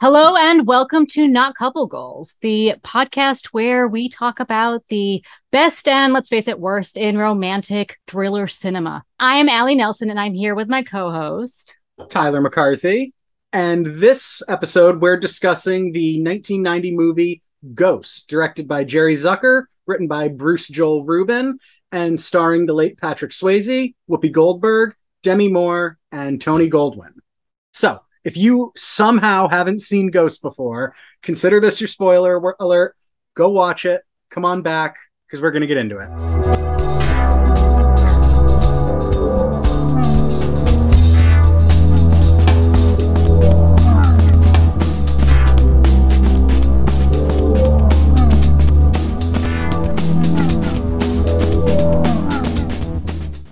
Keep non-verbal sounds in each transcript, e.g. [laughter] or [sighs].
Hello and welcome to Not Couple Goals, the podcast where we talk about the best and let's face it, worst in romantic thriller cinema. I am Allie Nelson and I'm here with my co-host Tyler McCarthy. And this episode, we're discussing the 1990 movie Ghost, directed by Jerry Zucker, written by Bruce Joel Rubin, and starring the late Patrick Swayze, Whoopi Goldberg, Demi Moore, and Tony Goldwyn. So, if you somehow haven't seen Ghost before, consider this your spoiler alert. Go watch it. Come on back because we're going to get into it.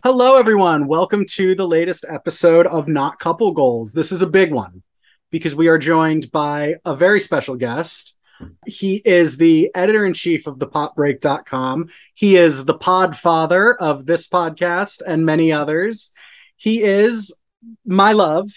Hello, everyone. Welcome to the latest episode of Not Couple Goals. This is a big one because we are joined by a very special guest. He is the editor in chief of thepopbreak.com. He is the pod father of this podcast and many others. He is my love,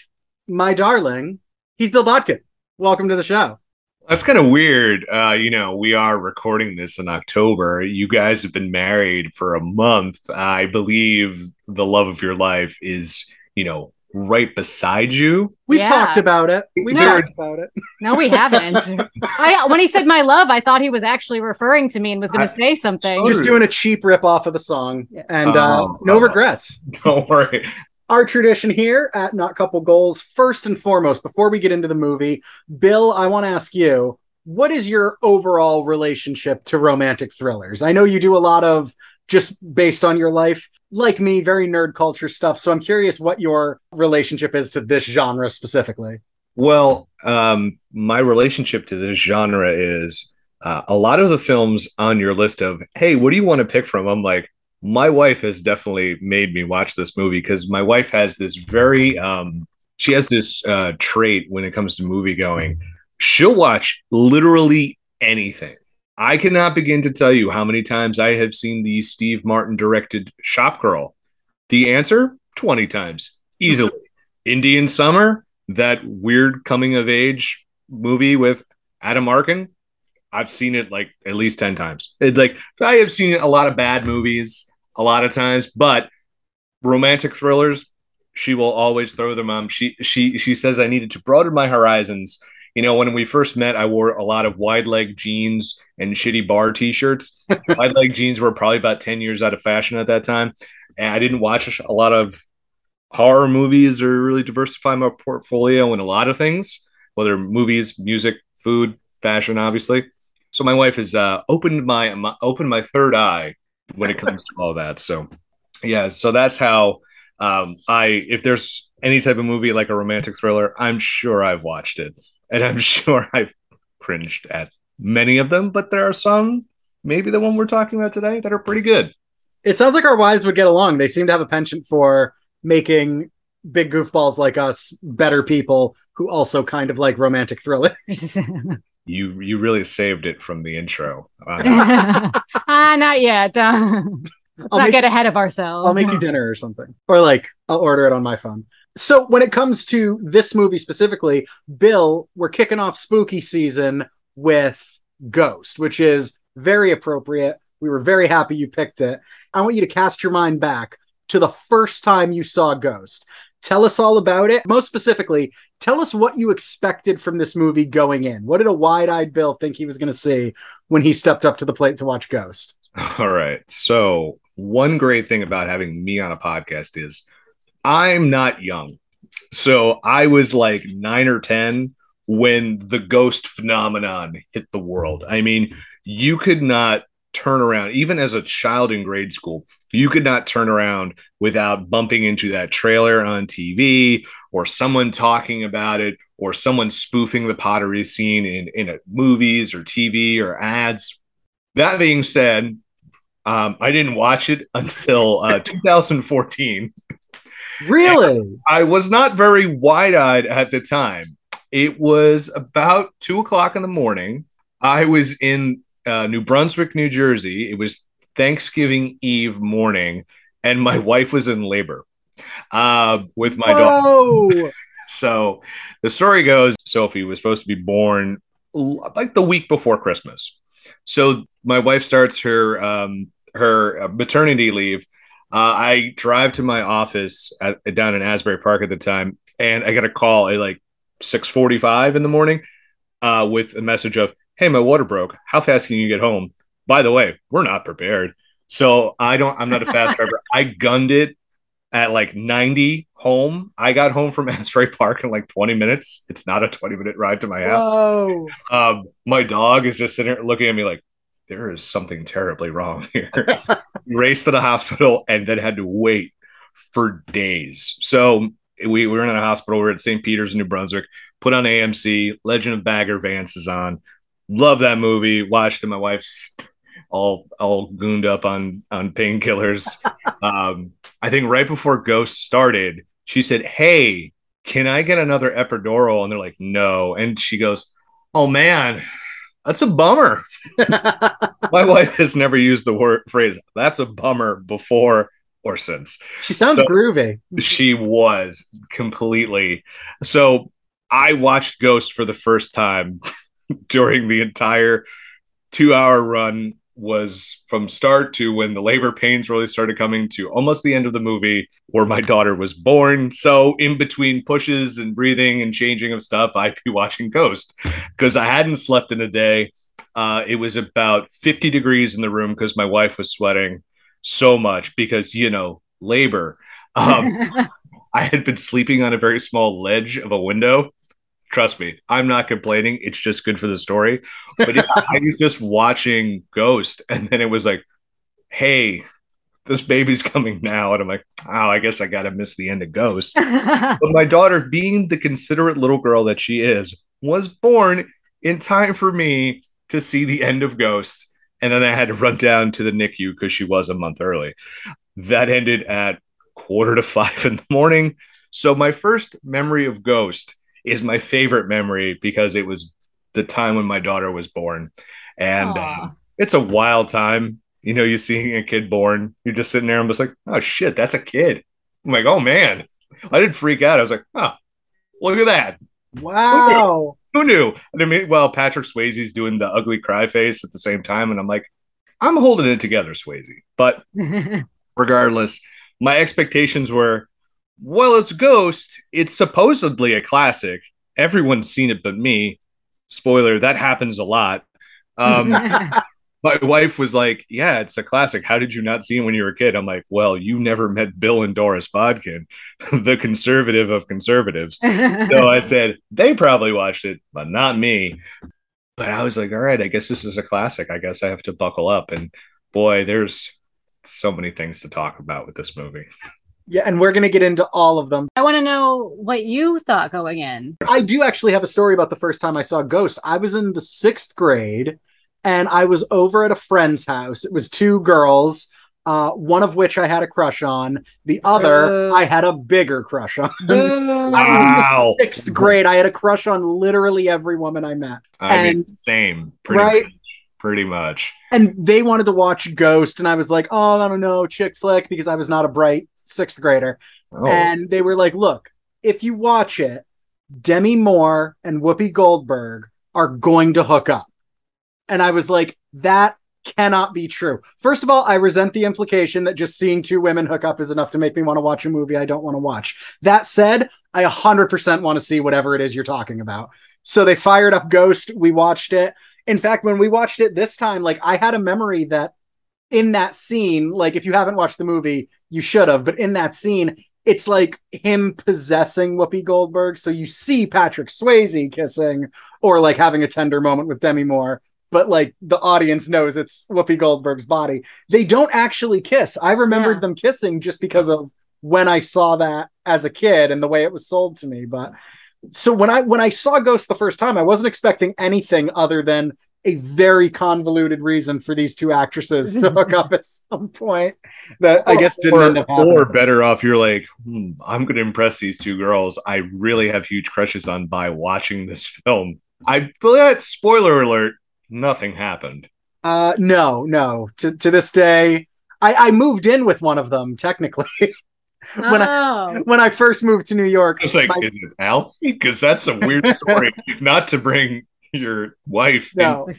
my darling. He's Bill Bodkin. Welcome to the show. That's kind of weird. Uh, you know, we are recording this in October. You guys have been married for a month. I believe the love of your life is, you know, right beside you. We've yeah. talked about it. We've yeah. talked about it. [laughs] No, we haven't. [laughs] I, when he said my love, I thought he was actually referring to me and was going to say something. Just doing a cheap rip off of the song, and uh, oh, no oh, regrets. [laughs] Don't worry our tradition here at Not Couple Goals, first and foremost, before we get into the movie, Bill, I want to ask you, what is your overall relationship to romantic thrillers? I know you do a lot of just based on your life, like me, very nerd culture stuff. So I'm curious what your relationship is to this genre specifically. Well, um, my relationship to this genre is uh, a lot of the films on your list of, hey, what do you want to pick from? I'm like, my wife has definitely made me watch this movie because my wife has this very um she has this uh trait when it comes to movie going. She'll watch literally anything. I cannot begin to tell you how many times i have seen the steve martin directed shop girl. The answer? 20 times. Easily. [laughs] Indian summer that weird coming of age movie with adam arkin I've seen it like at least 10 times. It, like I have seen a lot of bad movies a lot of times, but romantic thrillers, she will always throw them on. She she she says I needed to broaden my horizons. You know, when we first met, I wore a lot of wide leg jeans and shitty bar t-shirts. [laughs] wide leg jeans were probably about 10 years out of fashion at that time. And I didn't watch a lot of horror movies or really diversify my portfolio in a lot of things, whether movies, music, food, fashion, obviously. So my wife has uh, opened my, my opened my third eye when it comes to all that. So yeah, so that's how um, I if there's any type of movie like a romantic thriller, I'm sure I've watched it, and I'm [laughs] sure I've cringed at many of them. But there are some, maybe the one we're talking about today, that are pretty good. It sounds like our wives would get along. They seem to have a penchant for making big goofballs like us better people who also kind of like romantic thrillers. [laughs] you you really saved it from the intro. Uh, [laughs] uh not yet. [laughs] Let's I'll not get ahead of ourselves. I'll make you dinner or something, or like I'll order it on my phone. So when it comes to this movie specifically, Bill, we're kicking off spooky season with Ghost, which is very appropriate. We were very happy you picked it. I want you to cast your mind back to the first time you saw Ghost. Tell us all about it. Most specifically, tell us what you expected from this movie going in. What did a wide eyed Bill think he was going to see when he stepped up to the plate to watch Ghost? [laughs] All right. So, one great thing about having me on a podcast is I'm not young. So, I was like nine or 10 when the ghost phenomenon hit the world. I mean, you could not turn around, even as a child in grade school, you could not turn around without bumping into that trailer on TV or someone talking about it or someone spoofing the pottery scene in, in a, movies or TV or ads. That being said, um, I didn't watch it until uh, [laughs] 2014. Really? I was not very wide eyed at the time. It was about two o'clock in the morning. I was in uh, New Brunswick, New Jersey. It was Thanksgiving Eve morning, and my [laughs] wife was in labor uh, with my Whoa. [laughs] So the story goes Sophie was supposed to be born like the week before Christmas. So my wife starts her um, her uh, maternity leave. Uh, I drive to my office at, down in Asbury Park at the time, and I get a call at like six forty five in the morning uh, with a message of, "Hey, my water broke. How fast can you get home?" By the way, we're not prepared, so I don't. I'm not a fast [laughs] driver. I gunned it at like 90 home. I got home from [laughs] Asbury Park in like 20 minutes. It's not a 20 minute ride to my house. Um, my dog is just sitting there looking at me like, there is something terribly wrong [laughs] here. Raced to the hospital and then had to wait for days. So we, we were in a hospital. We are at St. Peter's in New Brunswick. Put on AMC. Legend of Bagger Vance is on. Love that movie. Watched it. My wife's all all gooned up on on painkillers. [laughs] um, I think right before Ghost started, she said, "Hey, can I get another epidural?" And they're like, "No." And she goes, "Oh man, that's a bummer." [laughs] My wife has never used the word phrase "that's a bummer" before or since. She sounds so groovy. She was completely. So I watched Ghost for the first time [laughs] during the entire two hour run was from start to when the labor pains really started coming to almost the end of the movie where my daughter was born. So in between pushes and breathing and changing of stuff, I'd be watching Ghost because I hadn't slept in a day. Uh, it was about 50 degrees in the room because my wife was sweating so much because, you know, labor. Um, [laughs] I had been sleeping on a very small ledge of a window Trust me, I'm not complaining. It's just good for the story. But [laughs] I was just watching Ghost, and then it was like, hey, this baby's coming now. And I'm like, oh, I guess I got to miss the end of Ghost. [laughs] but my daughter, being the considerate little girl that she is, was born in time for me to see the end of Ghost. And then I had to run down to the NICU because she was a month early. That ended at quarter to five in the morning. So my first memory of Ghost is my favorite memory because it was the time when my daughter was born. And uh, it's a wild time. You know, you're seeing a kid born, you're just sitting there and just like, oh shit, that's a kid. I'm like, oh man. I didn't freak out. I was like, oh, look at that. Wow. Who knew? Who knew? And I mean, well, Patrick Swayze's doing the ugly cry face at the same time. And I'm like, I'm holding it together, Swayze. But [laughs] regardless, my expectations were well, it's Ghost. It's supposedly a classic. Everyone's seen it but me. Spoiler, that happens a lot. Um, [laughs] my wife was like, Yeah, it's a classic. How did you not see it when you were a kid? I'm like, Well, you never met Bill and Doris Bodkin, [laughs] the conservative of conservatives. so I [laughs] said, They probably watched it, but not me. But I was like, All right, I guess this is a classic. I guess I have to buckle up. And boy, there's so many things to talk about with this movie. Yeah, and we're going to get into all of them. I want to know what you thought going in. I do actually have a story about the first time I saw Ghost. I was in the sixth grade and I was over at a friend's house. It was two girls, uh, one of which I had a crush on, the other uh, I had a bigger crush on. Uh, I was in the sixth grade. I had a crush on literally every woman I met. I and, mean, same. Pretty right? Much pretty much. And they wanted to watch Ghost, and I was like, oh, I don't know, chick flick, because I was not a bright sixth grader, oh. and they were like, "Look, if you watch it, Demi Moore and Whoopi Goldberg are going to hook up," and I was like, "That." Cannot be true. First of all, I resent the implication that just seeing two women hook up is enough to make me want to watch a movie I don't want to watch. That said, I 100% want to see whatever it is you're talking about. So they fired up Ghost. We watched it. In fact, when we watched it this time, like I had a memory that in that scene, like if you haven't watched the movie, you should have, but in that scene, it's like him possessing Whoopi Goldberg. So you see Patrick Swayze kissing or like having a tender moment with Demi Moore, but like the audience knows it's Whoopi Goldberg's body. They don't actually kiss. I remembered yeah. them kissing just because of when I saw that as a kid and the way it was sold to me. But so when I when I saw Ghost the first time, I wasn't expecting anything other than a very convoluted reason for these two actresses to hook up at [laughs] some point that I guess didn't or, end up happening. Or better off, you're like, hmm, I'm going to impress these two girls. I really have huge crushes on by watching this film. I but spoiler alert, nothing happened. Uh, no, no. To to this day, I I moved in with one of them technically. [laughs] when I when I first moved to New York. I was like, my- is it Al? Because that's a weird [laughs] story. Not to bring your wife. in- no. [laughs]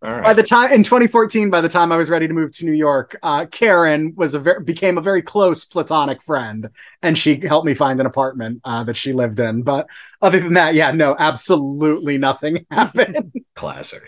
All By the time in 2014, by the time I was ready to move to New York, uh, Karen was a ver- became a very close platonic friend, and she helped me find an apartment uh, that she lived in. But other than that, yeah, no, absolutely nothing [laughs] happened. Classic.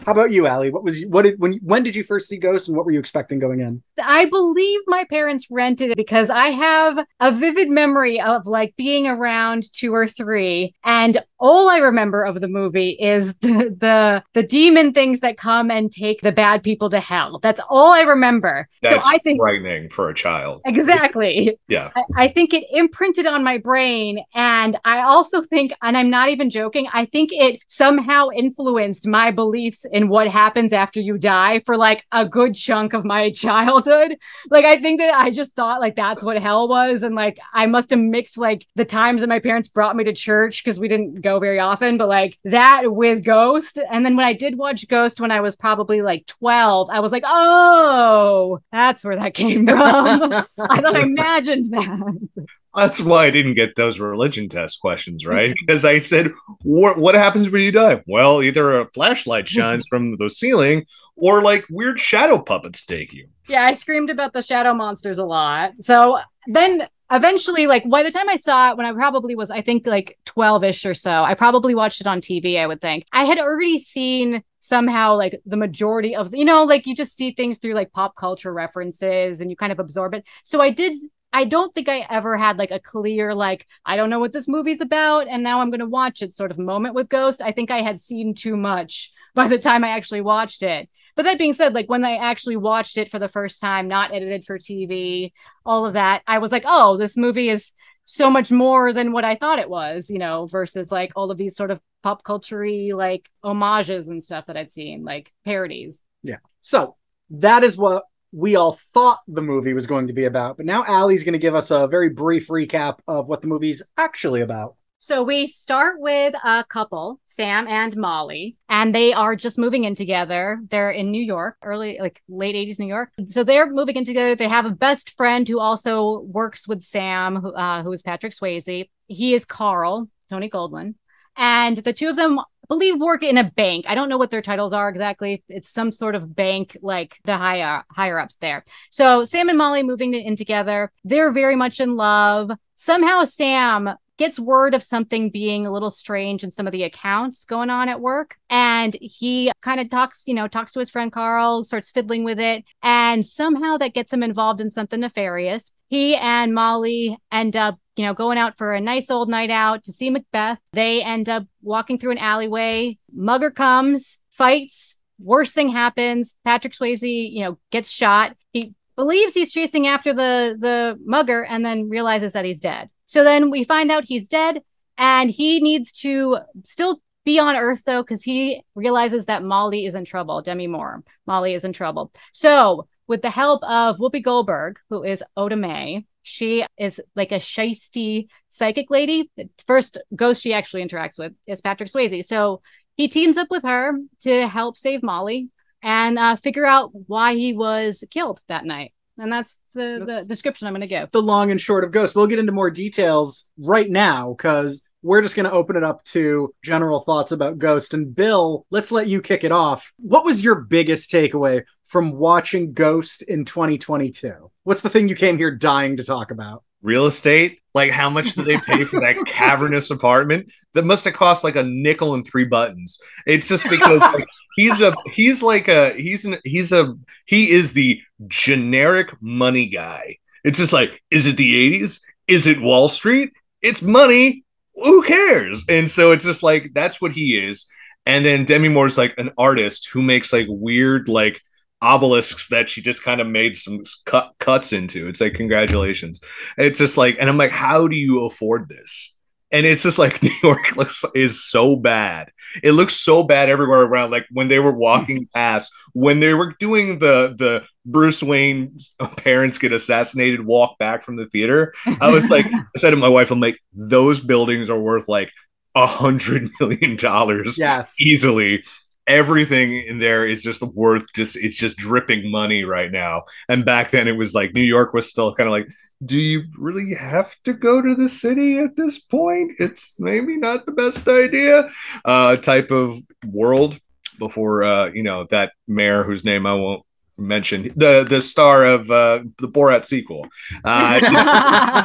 How about you, Allie? What was what did when when did you first see Ghost, and what were you expecting going in? I believe my parents rented it because I have a vivid memory of like being around two or three, and all I remember of the movie is [laughs] the the, the demon things that come and take the bad people to hell. That's all I remember. That's so I think frightening for a child. exactly. [laughs] Yeah. I, I think it imprinted on my brain. And I also think, and I'm not even joking, I think it somehow influenced my beliefs in what happens after you die for like a good chunk of my [laughs] childhood. Like, I think that I just thought like that's what hell was. And like, I must have mixed like the times that my parents brought me to church because we didn't go very often, but like that with Ghost. And then when I did watch Ghost when I was probably like 12, I was like, oh, that's where that came [laughs] from. I thought I imagined that. That's why I didn't get those religion test questions, [laughs] right? Because I said, what, what happens when you die? Well, either a flashlight shines from the ceiling or like weird shadow puppets take you. Yeah, I screamed about the shadow monsters a lot. So then eventually, like by the time I saw it, when I probably was, I think like 12 ish or so, I probably watched it on TV, I would think. I had already seen somehow like the majority of, you know, like you just see things through like pop culture references and you kind of absorb it. So I did. I don't think I ever had like a clear, like, I don't know what this movie's about, and now I'm going to watch it sort of moment with Ghost. I think I had seen too much by the time I actually watched it. But that being said, like when I actually watched it for the first time, not edited for TV, all of that, I was like, oh, this movie is so much more than what I thought it was, you know, versus like all of these sort of pop culture like homages and stuff that I'd seen, like parodies. Yeah. So that is what we all thought the movie was going to be about. But now Allie's going to give us a very brief recap of what the movie's actually about. So we start with a couple, Sam and Molly, and they are just moving in together. They're in New York, early, like late 80s New York. So they're moving in together. They have a best friend who also works with Sam, who, uh, who is Patrick Swayze. He is Carl, Tony Goldwyn. And the two of them believe work in a bank. I don't know what their titles are exactly. It's some sort of bank, like the higher higher ups there. So Sam and Molly moving in together. They're very much in love. Somehow Sam gets word of something being a little strange in some of the accounts going on at work. And he kind of talks you know talks to his friend carl starts fiddling with it. And somehow that gets him involved in something nefarious. He and molly end up you know going out for a nice old night out to see macbeth. They end up walking through an alleyway. Mugger comes fights. Worst thing happens. Patrick swayze you know gets shot. He believes he's chasing after the the mugger and then realizes that he's dead so then we find out he's dead and he needs to still be on Earth though, because he realizes that Molly is in trouble. Demi Moore, Molly is in trouble. So with the help of Whoopi Goldberg, who is Oda Mae, she is like a shisty psychic lady. The First ghost she actually interacts with is Patrick Swayze. So he teams up with her to help save Molly and uh, figure out why he was killed that night. And that's the, That's- the description I'm going to give. The long and short of Ghost. We'll get into more details right now because we're just going to open it up to general thoughts about Ghost. And Bill, let's let you kick it off. What was your biggest takeaway from watching Ghost in 2022? What's the thing you came here dying to talk about? Real estate? Like, how much did they pay for that cavernous apartment? That must have cost like a nickel and three buttons. It's just because [laughs] like, he's a he's like a he's an he's a he is the generic money guy. It's just like, is it the 80s? Is it Wall Street? It's money. Who cares? And so it's just like that's what he is. And then Demi Moore's like an artist who makes like weird like obelisks that she just kind of made some cut cuts into. It's like congratulations. It's just like, and I'm like, how do you afford this? And it's just like [laughs] New York looks is so bad. It looks so bad everywhere around. Like when they were walking [laughs] past, when they were doing the the Bruce Wayne uh, parents get assassinated walk back from the theater. I was like, [laughs] I said to my wife, I'm like, those buildings are worth like a hundred million dollars Yes. easily. Everything in there is just worth just it's just dripping money right now. And back then it was like new york was still kind of like do you really have to go to the city at this point? It's maybe not the best idea uh type of world before uh you know that mayor whose name i won't mention the the star of uh the borat sequel. Uh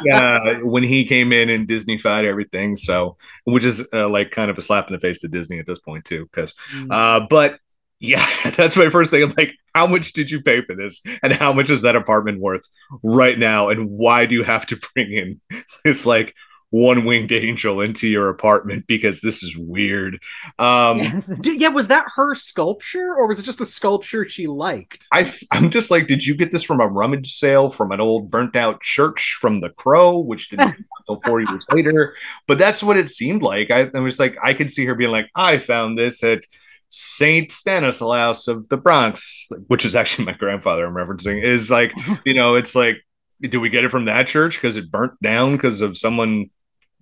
[laughs] uh, when he came in and disneyfied everything so which is uh, like kind of a slap in the face to disney at this point too because uh but yeah [laughs] that's my first thing. I'm like how much did you pay for this? And how much is that apartment worth right now? And why do you have to [laughs] bring in this like one winged angel into your apartment because this is weird um Yes. Yeah, was that her sculpture or was it just a sculpture she liked? I, I'm just like, did you get this from a rummage sale from an old burnt out church from the Crow, which didn't come until four years [laughs] later? But that's what it seemed like. I, I was like, I could see her being like, I found this at Saint Stanislaus of the Bronx, which is actually my grandfather I'm referencing. Is like, [laughs] you know, it's like, do we get it from that church because it burnt down because of someone,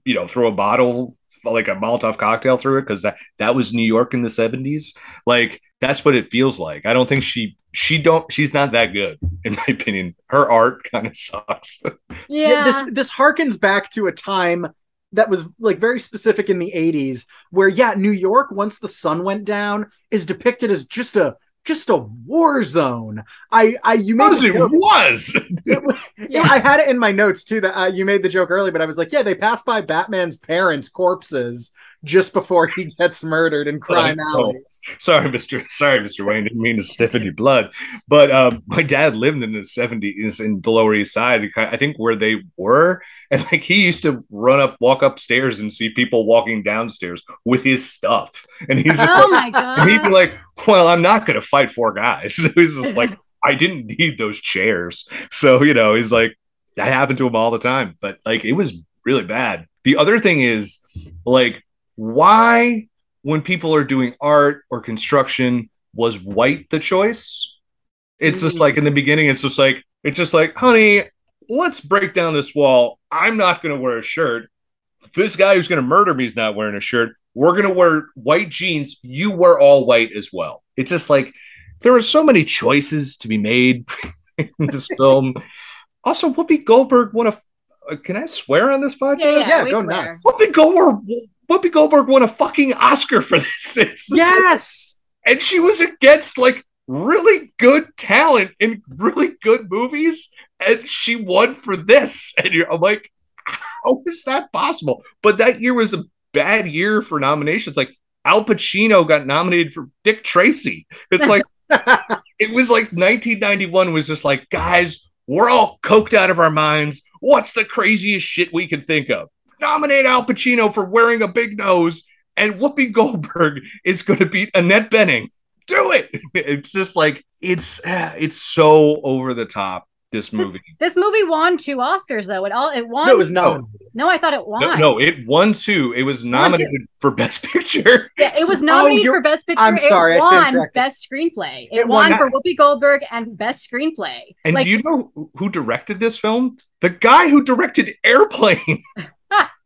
you know, throw a bottle like a Molotov cocktail through it because that that was New York in the 70s. Like that's what it feels like. I don't think she she don't she's not that good in my opinion. Her art kind of [laughs] sucks. Yeah. this this harkens back to a time that was like very specific in the 80s where yeah new york once the sun went down is depicted as just a just a war zone i i you made As the [laughs] it was. it Yeah. i had it in my notes too that uh, you made the joke early, but i was like yeah they passed by batman's parents corpses just before he gets murdered in crime Oh, alley Sorry, Mr. Sorry, Mr. Wayne. Didn't mean to stiffen your blood. But um, my dad lived in the 70s in the Lower East Side, I think where they were. [laughs] And like he used to run up, walk upstairs and see people walking downstairs with his stuff. And he's just oh like, my god. he'd be like, Well, I'm not gonna fight four guys. [laughs] he's just like, [laughs] I didn't need those chairs. So, you know, he's like, that happened to him all the time. But like it was really bad. The other thing is like, why when people are doing art or construction was white the choice? It's just like in the beginning it's just like it's just like honey let's break down this wall. I'm not going to wear a shirt. This guy who's going to murder me is not wearing a shirt. We're going to wear white jeans. You wear all white as well. It's just like there are so many choices to be made [laughs] in this [laughs] film. Also whoopi goldberg won a uh, can i swear on this podcast? yeah, yeah, Yeah, we go swear. nuts. Whoopi Goldberg, Whoopi Goldberg won a fucking Oscar for this. It's just like- yes and she was against like really good talent in really good movies, and she won for this. [laughs] And you're, I'm like, how is that possible? But that year was a bad year for nominations. Like Al Pacino got nominated for Dick Tracy. It's like [laughs] it was like 1991 was just like, guys, we're all coked out of our minds. What's the craziest shit we can think of? Nominate Al Pacino for wearing a big nose, and Whoopi Goldberg is going to beat Annette Bening. Do it! [laughs] It's just like it's ah, it's so over the top. This movie. This movie won two Oscars though. It all it won. no it was not No, I thought it won. No, no, it won two. It was nominated for Best Picture. Yeah, it was nominated you're- for Best Picture. I'm sorry, it won corrected. Best Screenplay. It, It won won for Whoopi Goldberg and Best Screenplay. And like, do you know who- who directed this film? The guy who directed Airplane [laughs]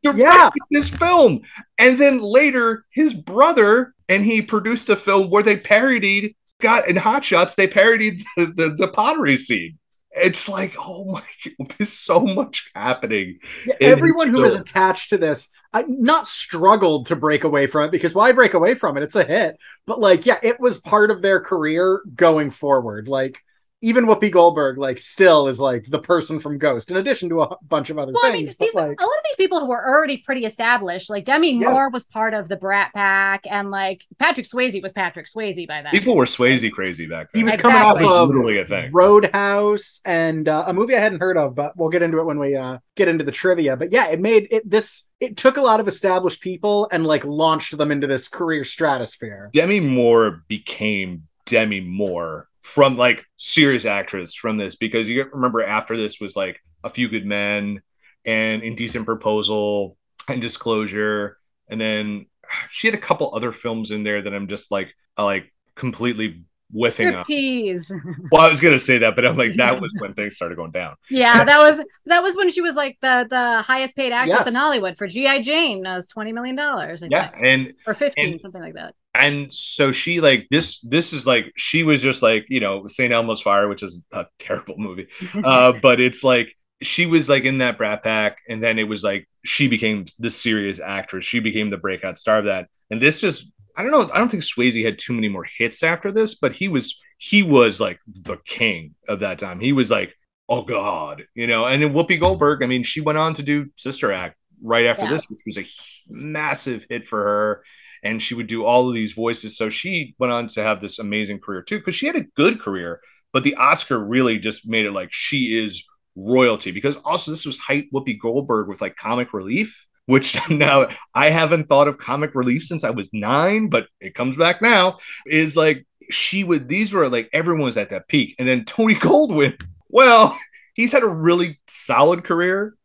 directed Yeah. this film. And then later, his brother and he produced a film where they parodied, got in Hot Shots, they parodied [laughs] the, the, the pottery scene. It's like, oh my God, [laughs] there's so much happening. Yeah, everyone who film. attached to this I, not struggled to break away from it because why break away from it it's a hit but like yeah it was part of their career going forward like even Whoopi Goldberg like still is like the person from Ghost in addition to a bunch of other well, I mean, things these, but like a lot of these people who were already pretty established, like Demi Yeah. Moore was part of the Brat Pack, and like Patrick Swayze was Patrick Swayze by then. People were Swayze crazy back then. he was Exactly. coming off of literally a thing. Roadhouse and uh, a movie I hadn't heard of, but we'll get into it when we uh, get into the trivia. But yeah, it made it this. It took a lot of established people and like launched them into this career stratosphere. Demi Moore became Demi Moore from like serious actress from this because you remember after this was like A Few Good Men and Indecent Proposal and Disclosure, and then she had a couple other films in there that I'm just like I like completely whiffing up. Striptease. Well, I was gonna say that, but I'm like, that was [laughs] when things started going down. Yeah, that was that was when she was like the the highest paid actress Yes. in Hollywood for GI Jane. That was twenty million dollars. Yeah, and or fifteen, and- something like that. And so she like this this is like she was just like you know St. Elmo's Fire, which is a [laughs] terrible movie, uh, [laughs] but it's like she was like in that Brat Pack, and then it was like she became the serious actress. She became the breakout star of that, and this just I don't know. I don't think Swayze had too many more hits after this, but he was he was like the king of that time. He was like oh god, you know. And then Whoopi Goldberg, I mean, she went on to do Sister Act right after Yeah. this, which was a massive hit for her and she would do all of these voices. So she went on to have this amazing career too, because she had a good career, but the Oscar really just made it like she is royalty. Because also this was hype Whoopi Goldberg with like comic relief, which [laughs] now I haven't thought of comic relief since I was nine, but it comes back now. Is like she would these were like everyone was at that peak, and then Tony [laughs] Goldwyn. Well, he's had a really solid career.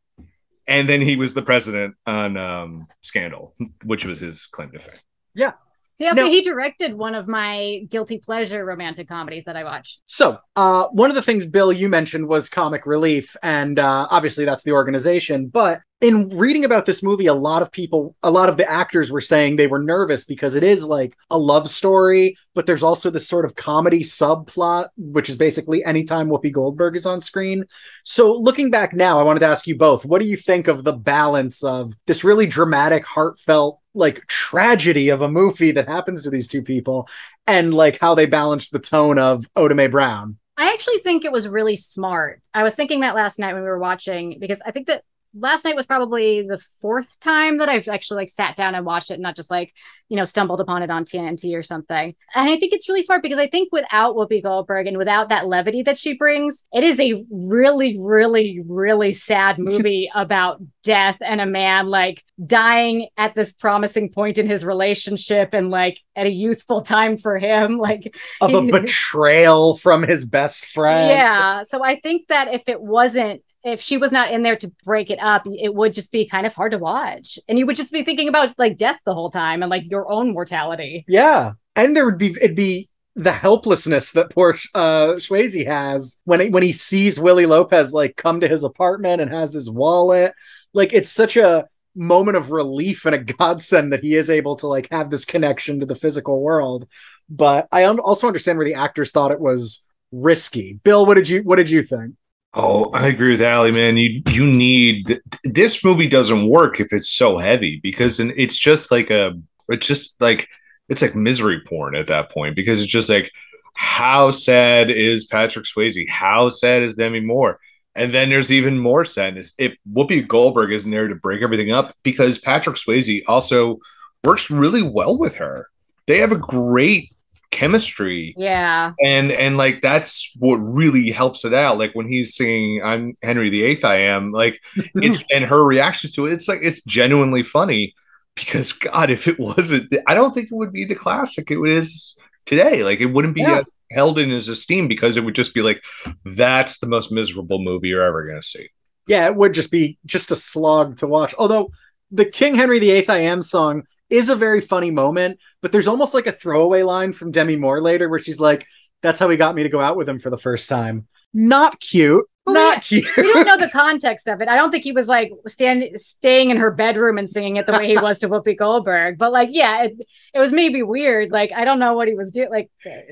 And then he was the president on um, Scandal, which was his claim to fame. Yeah, so Now- he directed one of my guilty pleasure romantic comedies that I watched. So, uh, one of the things, Bill, you mentioned was comic relief, and uh, obviously that's the organization. But in reading about this movie, a lot of people, a lot of the actors were saying they were nervous because it is like a love story, but there's also this sort of comedy subplot, which is basically anytime Whoopi Goldberg is on screen. So, looking back now, I wanted to ask you both what do you think of the balance of this really dramatic, heartfelt, like tragedy of a movie that happens to these two people and like how they balance the tone of Oda Mae Brown? I actually think it was really smart. I was thinking that last night when we were watching because I think that last night was probably the fourth time that I've actually like sat down and watched it, and not just like you know stumbled upon it on TNT or something. And I think it's really smart because I think without Whoopi Goldberg and without that levity that she brings, it is a really, really, really sad movie about death and a man like dying at this promising point in his relationship and like at a youthful time for him, [laughs] like Of a betrayal from his best friend. yeah. So I think that if it wasn't, if she was not in there to break it up, it would just be kind of hard to watch. And you would just be thinking about like death the whole time and like your own mortality. Yeah. And there would be it'd be the helplessness that poor uh Swayze has when he, when he sees Willie Lopez like come to his apartment and has his wallet. Like it's such a moment of relief and a godsend that he is able to like have this connection to the physical world. But I un- also understand where the actors thought it was risky. Bill, what did you what did you think? Oh, I agree with Allie, man. You you need this movie doesn't work if it's so heavy because then it's just like a it's just like it's like misery porn at that point because it's just like how sad is Patrick Swayze? How sad is Demi Moore? And then there's even more sadness if Whoopi Goldberg isn't there to break everything up because Patrick Swayze also works really well with her. They have a great chemistry Yeah. and and like that's what really helps it out like when he's singing i'm henry VIII i am like [laughs] it's and her reactions to it it's like it's genuinely funny because god if it wasn't i don't think it would be the classic it is today like it wouldn't be Yeah. as held in his esteem because it would just be like that's the most miserable movie you're ever going to see yeah, it would just be just a slog to watch. Although the King Henry VIII I Am song is a very funny moment, but there's almost like a throwaway line from Demi Moore later where she's like, That's how he got me to go out with him for the first time. Not cute. Well, not cute. We don't know the [laughs] context of it. I don't think he was like stand, staying in her bedroom and singing it the way he was to Whoopi Goldberg. But like, yeah, it, it was maybe weird. Like, I don't know what he was doing. Like,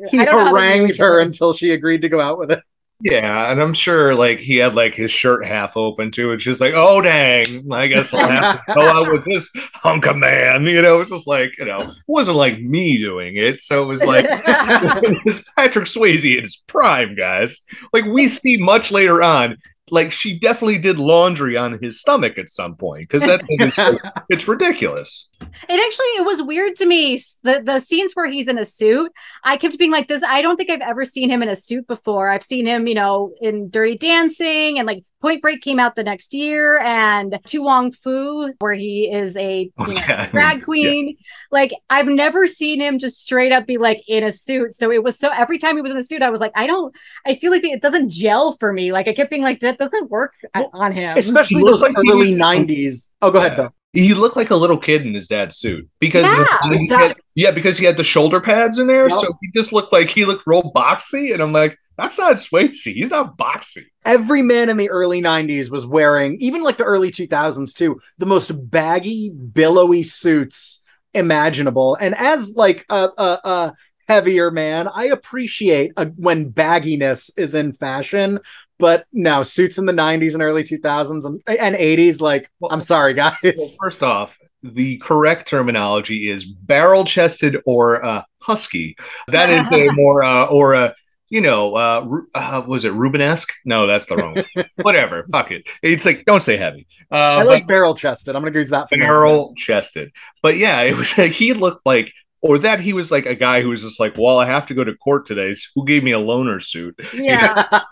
he I don't know how harangued her until she agreed to go out with him. Yeah, and I'm sure like he had like his shirt half open too. It's just like, oh dang, I guess I'll have to go out with this hunk of man. You know, it's just like, you know, it wasn't like me doing it. So it was like [laughs] [laughs] it's Patrick Swayze in his prime, guys. Like we see much later on, like she definitely did laundry on his stomach at some point because that thing is [laughs] it's ridiculous. It actually it was weird to me the the scenes where he's in a suit. I kept being like this. I don't think I've ever seen him in a suit before. I've seen him, you know, in Dirty Dancing and like Point Break came out the next year and To Wong Foo where he is a Oh, you know, [laughs] yeah. drag queen. Like I've never seen him just straight up be like in a suit. So it was so every time he was in a suit, I was like, I don't. I feel like it doesn't gel for me. Like I kept being like that doesn't work Well, on him. Especially He those like early 90s. Oh, go ahead, Yeah. Bill. He looked like a little kid in his dad's suit because Yeah, he exactly. had- yeah, because he had the shoulder pads in there, Yep. so he just looked like he looked real boxy, and I'm like, that's not Swayze. He's not boxy. every man in the early 90s was wearing even like the early 2000s too the most baggy billowy suits imaginable and as like a, a, a heavier man i appreciate uh when bagginess is in fashion but no suits in the 90s and early 2000s and, and 80s like i'm sorry guys Well, first off, the correct terminology is barrel chested or uh, husky. That is a [laughs] more uh, or a you know uh, uh, was it Rubenesque? No, that's the wrong. one. [laughs] Whatever, fuck it. It's like don't say heavy. Uh, i like barrel chested i'm gonna use that barrel chested. But yeah, it was [laughs] like he looked like, or that he was like a guy who was just like, well, I have to go to court today. So who gave me a loaner suit? [laughs] Yeah.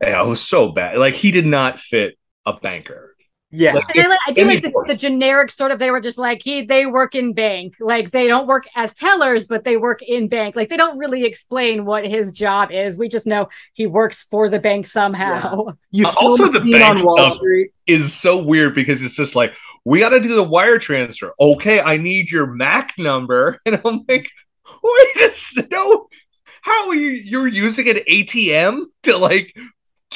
Yeah, it was so bad. Like he did not fit a banker. Yeah Like, And I, like, I do like the, the generic sort of they were just like he they work in bank like they don't work as tellers but they work in bank like they don't really explain what his job is we just know he works for the bank somehow [laughs] you Uh, also the scene bank on wall stuff. street Is so weird because it's just like we got to do the wire transfer. Okay, I need your Mac number, [laughs] and I'm like, wait a s- [laughs] no. How are you? You're using an ATM to like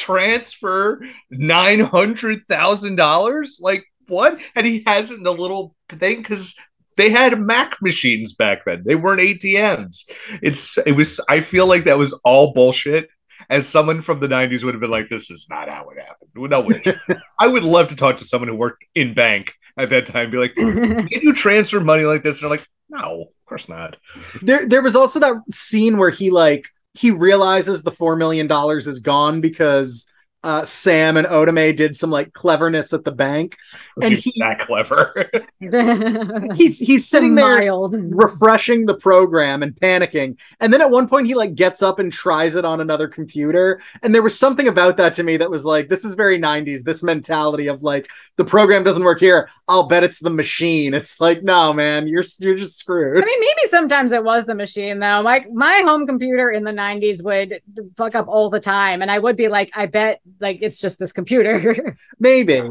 transfer nine hundred thousand dollars? Like what? And he has it in a little thing because they had Mac machines back then. They weren't ATMs. It's it was. I feel like that was all bullshit. As someone from the '90s would have been like, "This is not how it happened." No way. [laughs] I would love to talk to someone who worked in bank at that time. Be like, "Can you transfer money like this?" And they're like, "No, of course not." there there was also that scene where he like he realizes the four million dollars is gone because uh Sam and Oda Mae did some like cleverness at the bank. And He's he- that clever. [laughs] He's he's sitting there mild refreshing the program and panicking. And then at one point he like gets up and tries it on another computer. And there was something about that to me that was like, this is very 90s, this mentality of like the program doesn't work here. I'll bet it's the machine. It's like, no, man, you're you're just screwed. I mean, maybe sometimes it was the machine though. Like my home computer in the '90s would fuck up all the time, and I would be like, "I bet like it's just this computer." [laughs] Maybe.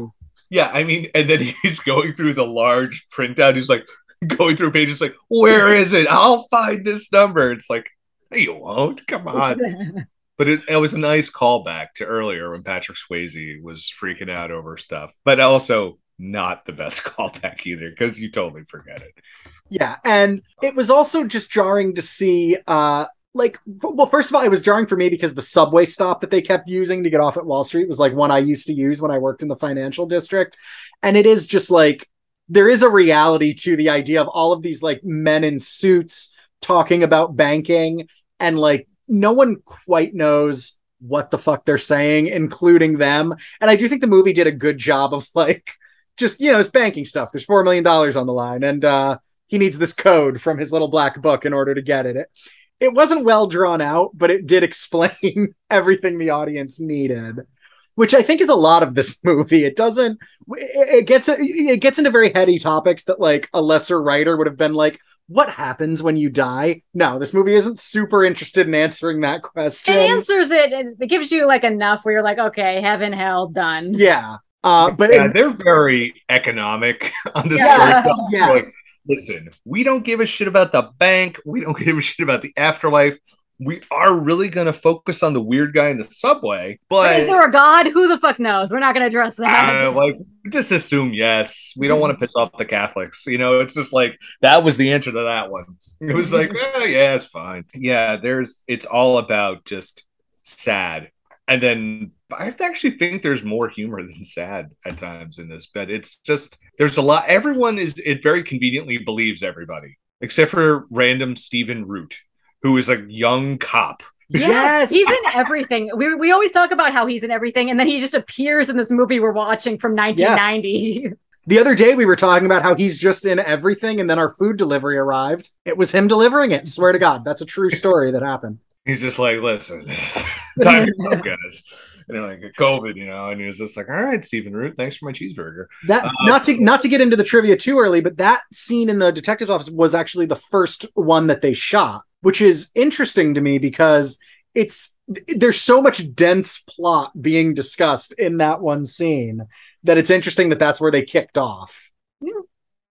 yeah, I mean, and then he's going through the large printout. He's like [laughs] going through pages, like, "Where is it? I'll find this number." It's like, "No, you won't. Come on." [laughs] But it, it was a nice callback to earlier when Patrick Swayze was freaking out over stuff, but also not the best callback either because you totally forget it. Yeah, and it was also just jarring to see uh like well first of all it was jarring for me because the subway stop that they kept using to get off at Wall Street was like one I used to use when I worked in the financial district. And it is just like there is a reality to the idea of all of these like men in suits talking about banking and like no one quite knows what the fuck they're saying including them. And I do think the movie did a good job of like just you know it's banking stuff. There's 4 million dollars on the line and uh he needs this code from his little black book in order to get it. It, it wasn't well drawn out, but it did explain [laughs] everything the audience needed, which I think is a lot of this [laughs] movie. It doesn't. It, it gets it gets into very heady topics that like a lesser writer would have been like, "What happens when you die?" No, this movie isn't super interested in answering that question. it answers it. and It gives you like enough where you're like, "Okay, heaven, hell, done." yeah, uh, but yeah, it, they're very economic [laughs] on the Yes, story. yes. Like, listen, we don't give a shit about the bank. We don't [laughs] give a shit about the afterlife. We are really going to focus on the weird guy in the subway, But is there a god? Who the fuck knows? We're not going to address that. uh, like just assume yes. We don't want to piss off the Catholics. You know, it's just like that was the answer to that one. It was like, oh, [laughs] yeah, it's fine. Yeah, there's. It's all about just sad, and then I actually think there's more humor than sad at times in this. But it's just there's a lot. Everyone is it very conveniently believes everybody except for random Stephen Root, who is a young cop. Yes! he's in everything. We we always talk about how he's in everything, and then he just appears in this movie we're watching from 1990. the other day we were talking about how he's just in everything, and then our food delivery arrived. It was him delivering it. Swear to God, that's a true story that happened. He's just like, listen, [laughs] time to go, guys. And like, COVID, you know, and he was just like, all right, Stephen Root, thanks for my cheeseburger. That Uh, not to not to get into the trivia too early, but that scene in the detective's office was actually the first one that they shot, which is interesting to me because it's there's so much dense plot being discussed in that one scene that it's interesting that that's where they kicked off.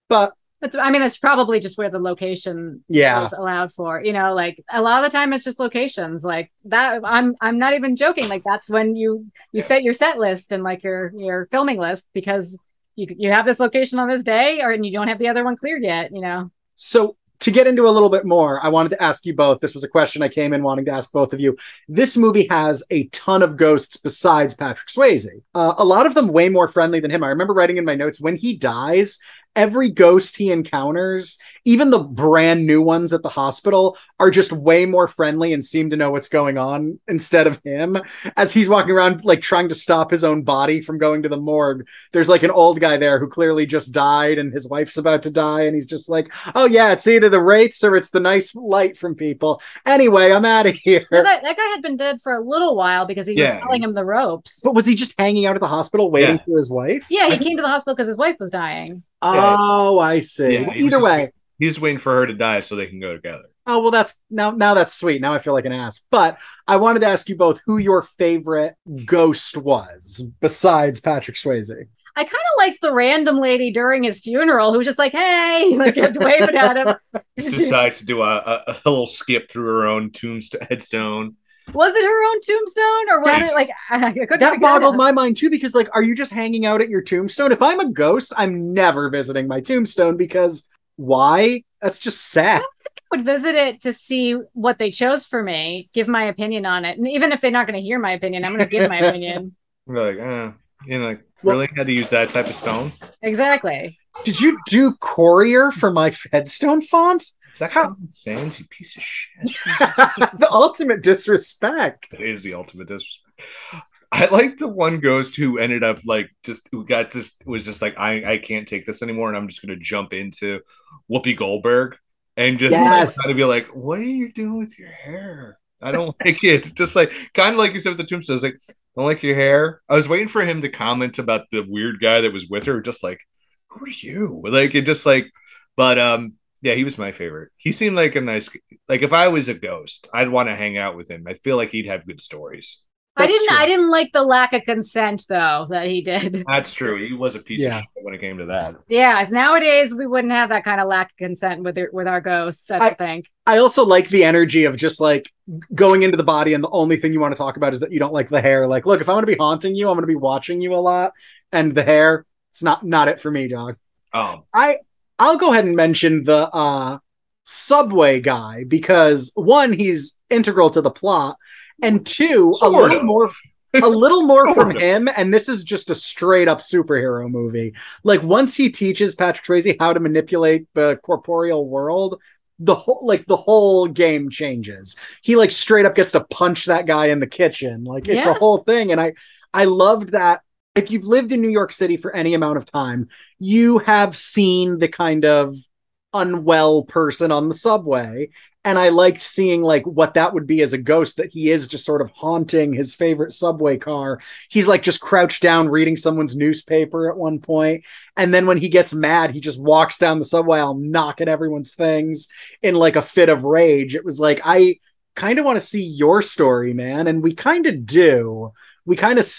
But That's, I mean, that's probably just where the location Yeah. is allowed for. You know, like a lot of the time it's just locations like that. I'm I'm not even joking. Like that's when you you set your set list and like your your filming list because you you have this location on this day, or and you don't have the other one cleared yet. You know. So to get into a little bit more, I wanted to ask you both. This was a question I came in wanting to ask both of you. This movie has a ton of ghosts besides Patrick Swayze. Uh, a lot of them way more friendly than him. I remember writing in my notes when he dies, every ghost he encounters, even the brand new ones at the hospital, are just way more friendly and seem to know what's going on instead of him. As he's walking around, like trying to stop his own body from going to the morgue, there's like an old guy there who clearly just died and his wife's about to die. And he's just like, oh, yeah, it's either the wraiths or it's the nice light from people. Anyway, I'm out of here. Yeah, that, that guy had been dead for a little while because he was Yeah. selling him the ropes. But was he just hanging out at the hospital waiting Yeah. for his wife? Yeah, he came to the hospital because his wife was dying. Oh, I see. Yeah, Well, he was either just- way, He's waiting for her to die so they can go together. oh well, that's now now that's sweet. Now I feel like an ass. But I wanted to ask you both who your favorite ghost was besides Patrick Swayze. I kind of liked the random lady during his funeral who was just like, "Hey," [laughs] like kept waving at him. Just decides to do a, a, a little skip through her own tombstone headstone. Was it her own tombstone or was Yes. it like I, I couldn't That boggled my mind too, because like, are you just hanging out at your tombstone? If I'm a ghost, I'm never visiting my tombstone because why? That's just sad. I would visit it to see what they chose for me, give my opinion on it, and even if they're not going to hear my opinion, I'm going to give my [laughs] opinion. Like, uh, you know, like Well- really had to use that type of stone. Exactly. Did you do courier for my headstone font? Is that How- common sense? You piece of shit. [laughs] the ultimate disrespect. It is the ultimate disrespect. I like the one ghost who ended up like just who got just was just like I I can't take this anymore and I'm just gonna jump into Whoopi Goldberg and just like, Yes. try to be like, what are you doing with your hair? I don't [laughs] like it. Just like kind of like you said with the tombstone. I was like, don't like your hair. I was waiting for him to comment about the weird guy that was with her. Just like, who are you? Like it just like, but um, yeah, he was my favorite. He seemed like a nice. Like if I was a ghost, I'd want to hang out with him. I feel like he'd have good stories. I didn't. true. I didn't like the lack of consent though that he did. [laughs] That's true. He was a piece Yeah. of shit when it came to that. Yeah, nowadays we wouldn't have that kind of lack of consent with their, with our ghosts. I I- think. I also like the energy of just like going into the body, and the only thing you want to talk about is that you don't like the hair. Like, look, if I'm going to be haunting you, I'm going to be watching you a lot, and the hair, it's not not it for me, dog. Um, I I'll go ahead and mention the uh subway guy because one, he's integral to the plot, and two, a little of. more a little more [laughs] from him, and this is just a straight up superhero movie. Like once he teaches Patrick Swayze how to manipulate the corporeal world, the whole like the whole game changes. He like straight up gets to punch that guy in the kitchen. Like it's a whole thing. And I I loved that. If you've lived in New York City for any amount of time, you have seen the kind of unwell person on the subway. And i liked seeing like what that would be as a ghost that he is just sort of haunting his favorite subway car. He's like just crouched down reading someone's newspaper at one point. And then when he gets mad he just walks down the subway i'll knock at everyone's things in like a fit of rage. It was like i kind of want to see your story man. And we kind of do we kind of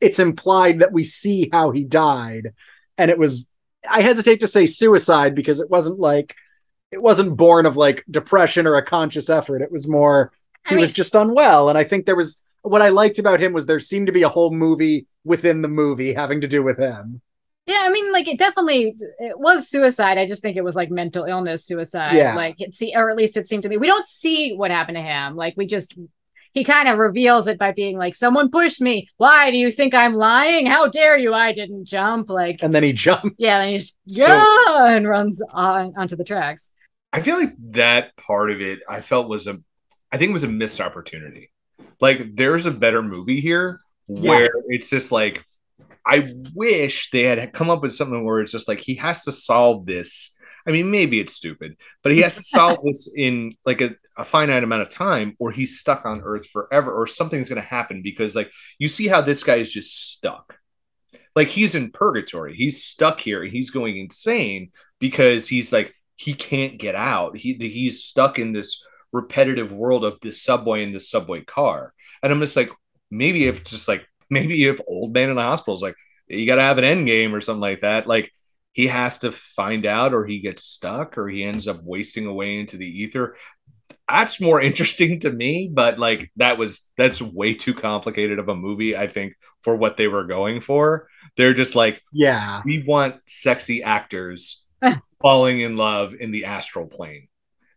it's implied that we see how he died and it was I hesitate to say suicide because it wasn't like it wasn't born of like depression or a conscious effort. It was more he I mean, was just unwell. And I think there was what I liked about him was there seemed to be a whole movie within the movie having to do with him. yeah, I mean, like it definitely it was suicide. I just think it was like mental illness suicide. Yeah. Like it see, or at least it seemed to me We don't see what happened to him. Like we just. He kind of reveals it by being like, "Someone pushed me. Why do you think I'm lying? How dare you? I didn't jump." Like, And then he jumps. yeah, then he just [laughs] So- yeah, and runs on onto the tracks. I feel like that part of it I felt was a I think it was a missed opportunity. Like there's a better movie here where it's just like I wish they had come up with something where it's just like he has to solve this. I mean, maybe it's stupid, but he has to solve [laughs] this in like a, a finite amount of time, or he's stuck on Earth forever, or something's going to happen because, like, you see how this guy is just stuck. Like he's in purgatory. He's stuck here. He's going insane because he's like he can't get out. He he's stuck in this repetitive world of this subway and this subway car. And I'm just like, maybe if just like maybe if old man in the hospital is like, you got to have an end game or something like that. Like he has to find out or he gets stuck or he ends up wasting away into the ether that's more interesting to me but like that was that's way too complicated of a movie i think for what they were going for they're just like yeah we want sexy actors [laughs] falling in love in the astral plane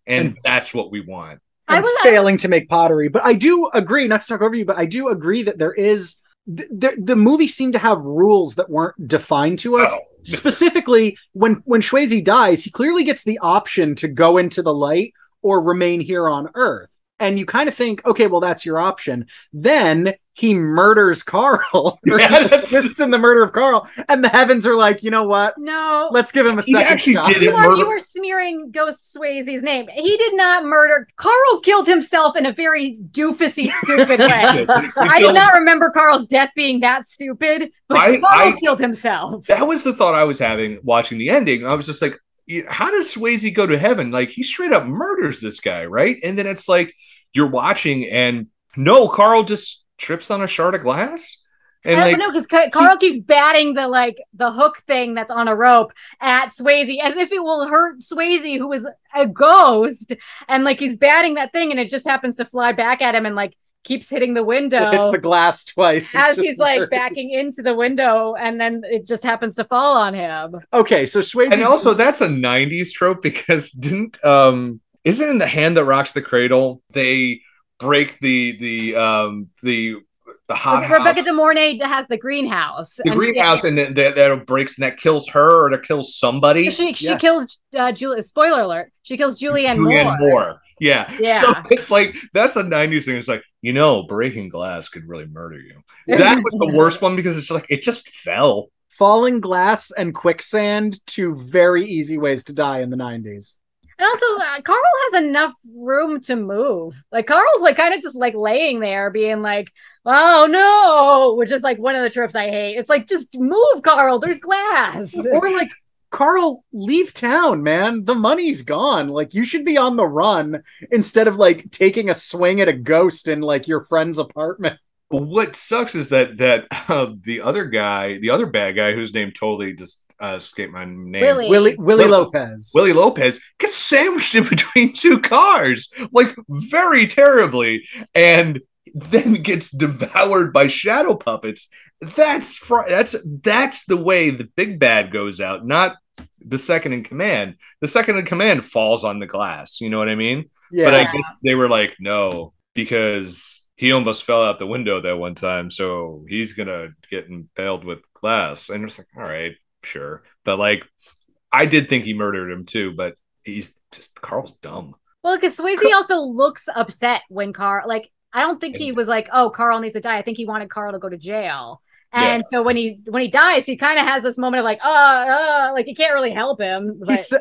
and, And- that's what we want I and was- failing to make pottery. But I do agree, not to talk over you, but I do agree that there is th- the the movie seemed to have rules that weren't defined to us. Oh. [laughs] Specifically, when when Swayze dies, he clearly gets the option to go into the light or remain here on Earth. And you kind of think, okay, well, that's your option. Then he murders Carl, [laughs] or Yeah, he assists in the murder of Carl, and the heavens are like, you know what? No. Let's give him a He second actually shot. did it. You are, murder- you are smearing Ghost Swayze's name. He did not murder. Carl killed himself in a very doofusy, [laughs] stupid way. I did not remember Carl's death being that stupid, but I- Carl I- killed himself. that was the thought I was having watching the ending. I was just like, y- how does Swayze go to heaven? Like he straight up murders this guy, right? And then it's like you're watching, and no, Carl just trips on a shard of glass, and I like don't know because Carl keeps batting the like the hook thing that's on a rope at Swayze as if it will hurt Swayze, who is a ghost, and like he's batting that thing, and it just happens to fly back at him and like keeps hitting the window. Hits the glass twice. as he's like murders. backing into the window, and then it just happens to fall on him. Okay, so Swayze. and also that's a 90s trope because didn't um isn't in the hand that rocks the cradle they break the the um the the hot Rebecca house, De Mornay has the greenhouse. the and she- greenhouse and then that, that breaks and that kills her or that kills somebody She she Yeah. kills uh, Julie. Spoiler alert: she kills Julianne, Julianne Moore. Moore. Yeah. Yeah. So it's like that's a 90s thing. It's like, you know, breaking glass could really murder you. That was the [laughs] worst one because it's like it just fell. falling glass and quicksand two very easy ways to die in the 90s And also, uh, Carl has enough room to move. Like Carl's like kind of just like laying there, being like, "Oh no," which is like one of the tropes I hate. It's like just move, Carl. There's glass. [laughs] or like carl leave town man. The money's gone. Like you should be on the run instead of like taking a swing at a ghost in like your friend's apartment. What sucks is that that uh, the other guy, the other bad guy, whose name totally just uh, escaped my name, Willie. willie willie Willie- lopez. Willie Lopez, gets sandwiched in between [laughs] two cars, like very terribly, and then gets devoured by shadow puppets. That's fr- that's that's the way the big bad goes out, not the second in command. The second in command falls on the glass. You know what I mean? yeah But I guess they were like, no, because he almost fell out the window that one time, so he's gonna get impaled with glass. And it's like, all right, sure. But like, I did think he murdered him too, but he's just Carl's dumb. Well, because Swayze also looks upset when Carl, like, I don't think he was like, "Oh, Carl needs to die." I think he wanted Carl to go to jail. And so when he when he dies, he kind of has this moment of like, "Oh, uh, like he can't really help him." But He's,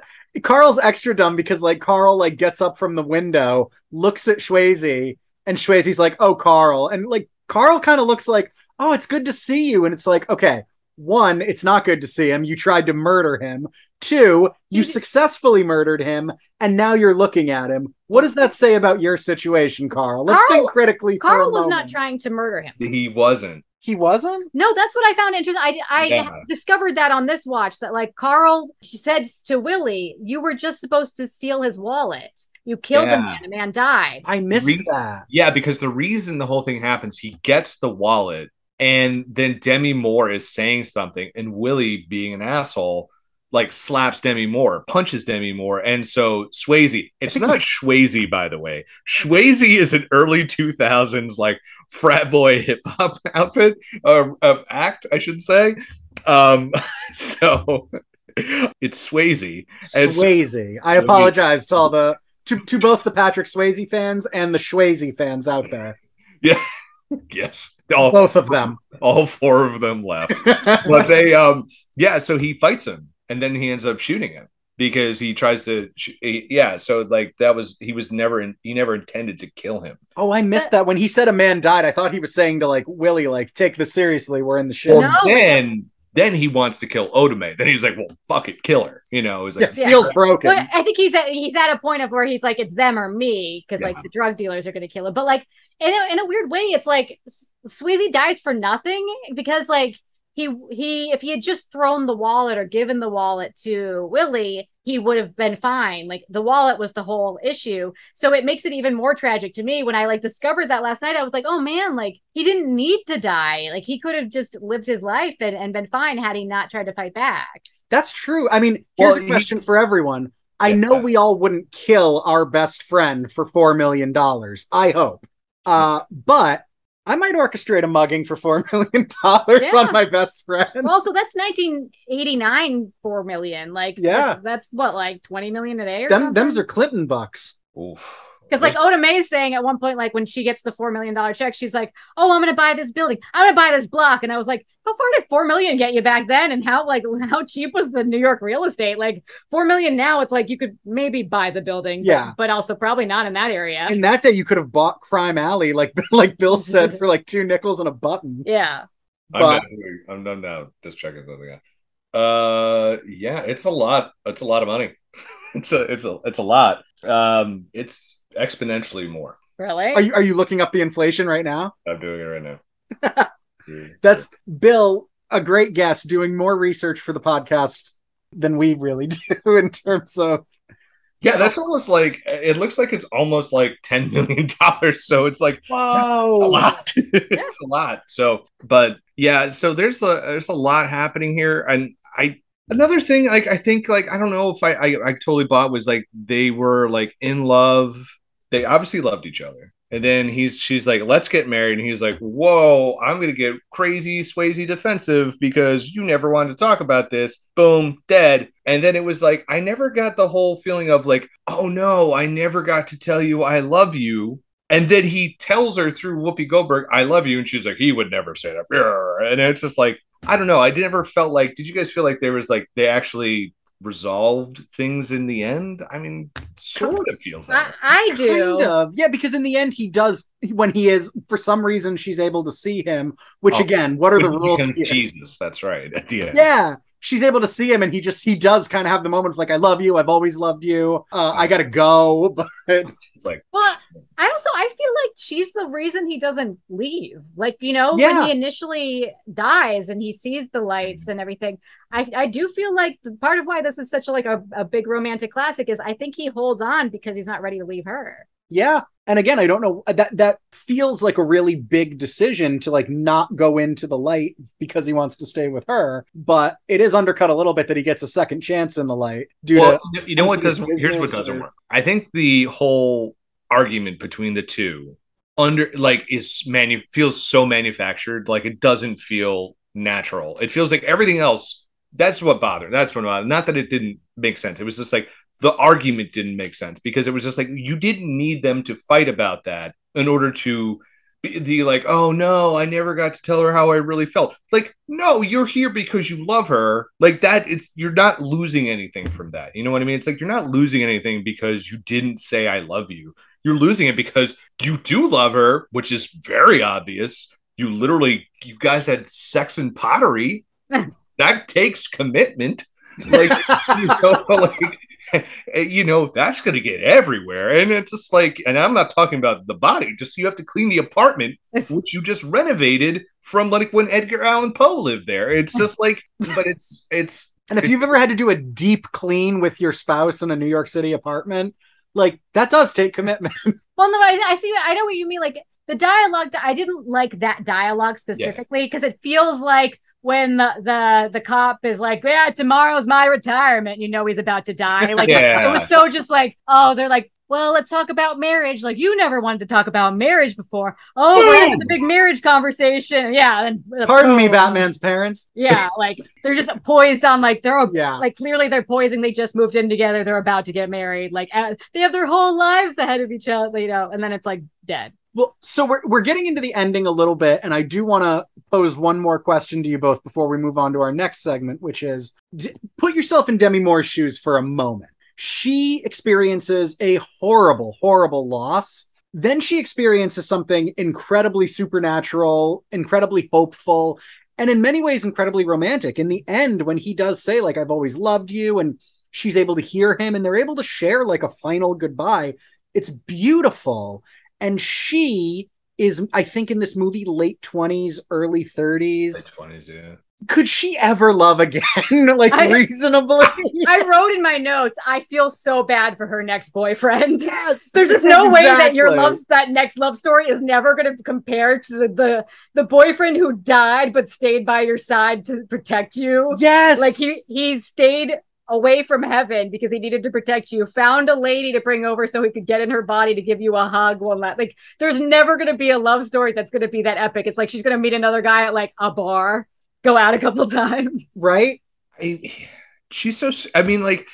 carl's extra dumb because like carl like gets up from the window looks at Swayze, and Swayze's like oh carl and like carl kind of looks like oh it's good to see you and it's like okay one it's not good to see him you tried to murder him two you You- successfully murdered him and now you're looking at him what does that say about your situation carl let's Carl- think critically for Carl a was not trying to murder him. He wasn't. He wasn't No, that's what I found interesting. I I Yeah. discovered that on this watch that like Carl said to Willie, "You were just supposed to steal his wallet. You killed a man. A man died." i missed Re- that Yeah, because the reason the whole thing happens, he gets the wallet, and then Demi Moore is saying something, and Willie, being an asshole, like slaps Demi Moore, punches Demi Moore, and so Shwayze. It's not Shwayze, by the way. Shwayze is an early two thousands like frat boy [laughs] hip hop outfit or of act, I should say. Um, [laughs] so it's Swayze. As- Swayze. I Swayze. apologize to all the to, to both the Patrick Swayze fans and the Shwayze fans out there. [laughs] Yeah. yes, all, Both of them. all four of them left. but they um yeah so he fights him and then he ends up shooting him because he tries to he- yeah so like that was he was never in, he never intended to kill him oh, I missed that when he said a man died. I thought he was saying to like Willie, like take this seriously. We're in the shit. well No, then then he wants to kill Oda Mae then he's like well fuck it kill her you know it was yeah, like Yeah. seal's broken. But I think he's at he's at a point of where he's like it's them or me because like the drug dealers are going to kill him. But like in a, in a weird way, it's like S- Swayze dies for nothing because like he he if he had just thrown the wallet or given the wallet to Willie, he would have been fine. Like the wallet was the whole issue. So it makes it even more tragic to me when I like discovered that last night. I was like, oh man, like he didn't need to die. Like he could have just lived his life and, and been fine had he not tried to fight back. That's true. I mean, here's well, a question he, for everyone. I yeah, know we all wouldn't kill our best friend for four million dollars. I hope. Uh, but I might orchestrate a mugging for four [laughs] million dollars yeah. on my best friend. Well, so that's 1989 four million. Like, yeah, that's, that's what like 20 million a day or Them, something. Them's are Clinton bucks. Oof. Because like Oda Mae is saying at one point, like when she gets the four million dollar check, she's like, "Oh, I'm gonna buy this building. I'm gonna buy this block." And I was like, "How far did four million get you back then? And how like [laughs] how cheap was the New York real estate? Like four million now, it's like you could maybe buy the building, yeah, but, but also probably not in that area. In that day, you could have bought Crime Alley, like [laughs] like Bill said, for like two nickels and a button. Yeah, but... I'm done. I'm done now. Just checking something out. Uh, yeah, it's a lot. It's a lot of money. It's a it's a it's a lot. Um, it's exponentially more. Really? Are you are you looking up the inflation right now? I'm doing it right now. [laughs] That's Bill, a great guest, doing more research for the podcast than we really [laughs] do in terms of yeah, that's almost like it looks like it's almost like ten million [laughs] dollars. So it's like whoa, a lot. it's a lot. So, but yeah, so there's a there's a lot happening here, and I another thing like I think like I don't know if I I, I totally bought was like they were like in love they obviously loved each other. And then he's she's like, let's get married. And he's like, whoa, I'm gonna get crazy Swayze defensive because you never wanted to talk about this. Boom, dead. And then it was like, I never got the whole feeling of like, oh no, I never got to tell you I love you. And then he tells her through Whoopi Goldberg, I love you. And she's like, he would never say that. [laughs] And it's just like, I don't know. I never felt like, did you guys feel like there was like, they actually resolved things in the end. I mean, sort of feels like I, I do. Kind of. Yeah, because in the end he does when he is for some reason she's able to see him, which oh, again, what are the rules? Jesus, that's right. [laughs] At the end. Yeah. She's able to see him and he just he does kind of have the moment of like, I love you, I've always loved you. Uh, I gotta go. [laughs] But it's like Well, I also I feel like she's the reason he doesn't leave. Like, you know, yeah. when he initially dies and he sees the lights and everything, I, I do feel like part of why this is such a, like a, a big romantic classic is I think he holds on because he's not ready to leave her. Yeah. And again, I don't know that that feels like a really big decision to like not go into the light because he wants to stay with her, but it is undercut a little bit that he gets a second chance in the light due well, to you know what doesn't here's what doesn't or... work. I think the whole argument between the two under like is manu feels so manufactured like it doesn't feel natural. It feels like everything else that's what bothered that's what bothered. not that it didn't make sense it was just like the argument didn't make sense because it was just like you didn't need them to fight about that in order to be the like oh no i never got to tell her how i really felt. Like no you're here because you love her like that it's you're not losing anything from that you know what i mean? It's like you're not losing anything because you didn't say i love you you're losing it because you do love her which is very obvious. You literally you guys had sex and pottery. [laughs] That takes commitment. Like you [laughs] know [laughs] like eh, you know that's going to get everywhere. And it's just like and i'm not talking about the body just you have to clean the apartment which you just renovated from like when edgar allan poe lived there. It's just like but it's it's and if it's, you've ever had to do a deep clean with your spouse in a new york city apartment like that does take commitment [laughs] well no i, I see i know what you mean like the dialogue i didn't like that dialogue specifically because yeah. it feels like when the, the the cop is like, "Yeah, tomorrow's my retirement," you know he's about to die. Like yeah. it was so just like, oh, they're like, well, let's talk about marriage. Like you never wanted to talk about marriage before. Oh, we're having a big marriage conversation. Yeah. And pardon boom. me, Batman's parents. Yeah, like they're just poised on like they're yeah. like clearly they're poising. They just moved in together. They're about to get married. Like uh, they have their whole lives ahead of each other. You know, and then it's like dead. Well, so we're we're getting into the ending a little bit, and I do want to pose one more question to you both before we move on to our next segment, which is d- put yourself in Demi Moore's shoes for a moment. She experiences a horrible, horrible loss. Then she experiences something incredibly supernatural, incredibly hopeful, and in many ways incredibly romantic. In the end, when he does say, like, I've always loved you, and she's able to hear him and they're able to share like a final goodbye, it's beautiful and she is I think in this movie late 20s, early 30s. Late 20s, yeah. Could she ever love again? [laughs] like I- reasonably? [laughs] I wrote in my notes, I feel so bad for her next boyfriend. [laughs] yes. There's just no way that your Exactly. love that next love story is never going to compare to the, the the boyfriend who died but stayed by your side to protect you. Yes. Like he he stayed away from heaven because he needed to protect you. Found a lady to bring over so he could get in her body to give you a hug. One la- like there's never going to be a love story that's going to be that epic. It's like she's going to meet another guy at like a bar, go out a couple [laughs] times. right? I, she's so. I mean, like,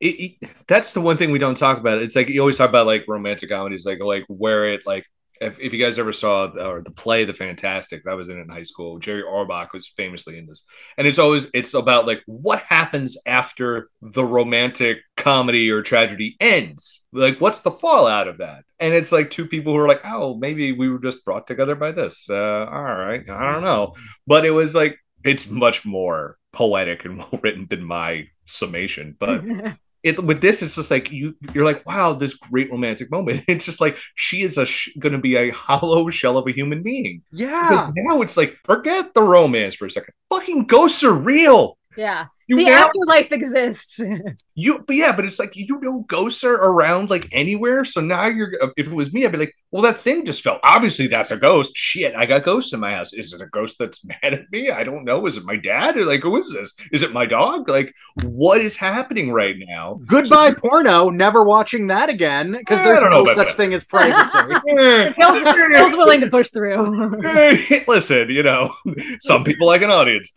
it, it- that's the one thing we don't talk about. It's like you always talk about like romantic comedies, like like where it like. If, if you guys ever saw the, or the play The Fantasticks, that was in in high school. Jerry Orbach was famously in this, and it's always it's about like what happens after the romantic comedy or tragedy ends. Like, what's the fallout of that? And it's like two people who are like, oh, maybe we were just brought together by this. Uh, all right, I don't know, but it was like it's much more poetic and [laughs] well written than my summation. But [laughs] it with this, it's just like you you're like, wow, this great romantic moment. [laughs] It's just like she is a sh- going to be a hollow shell of a human being. Yeah. Because now it's like forget the romance for a second. Fucking ghosts are real. yeah. You the now afterlife exists. [laughs] you but yeah, but it's like you know ghosts are around like anywhere. So now you're uh, if it was me, I'd be like, well, that thing just fell. Obviously, that's a ghost. Shit, I got ghosts in my house. Is it a ghost that's [laughs] mad at me? I don't know. Is it my dad? Or like, who is this? Is it my dog? Like, what is happening right now? Goodbye porno. Never watching that again because eh, there's no such that. thing as privacy. [laughs] Bill's, Bill's willing to push through. Listen, you know, some people like an audience.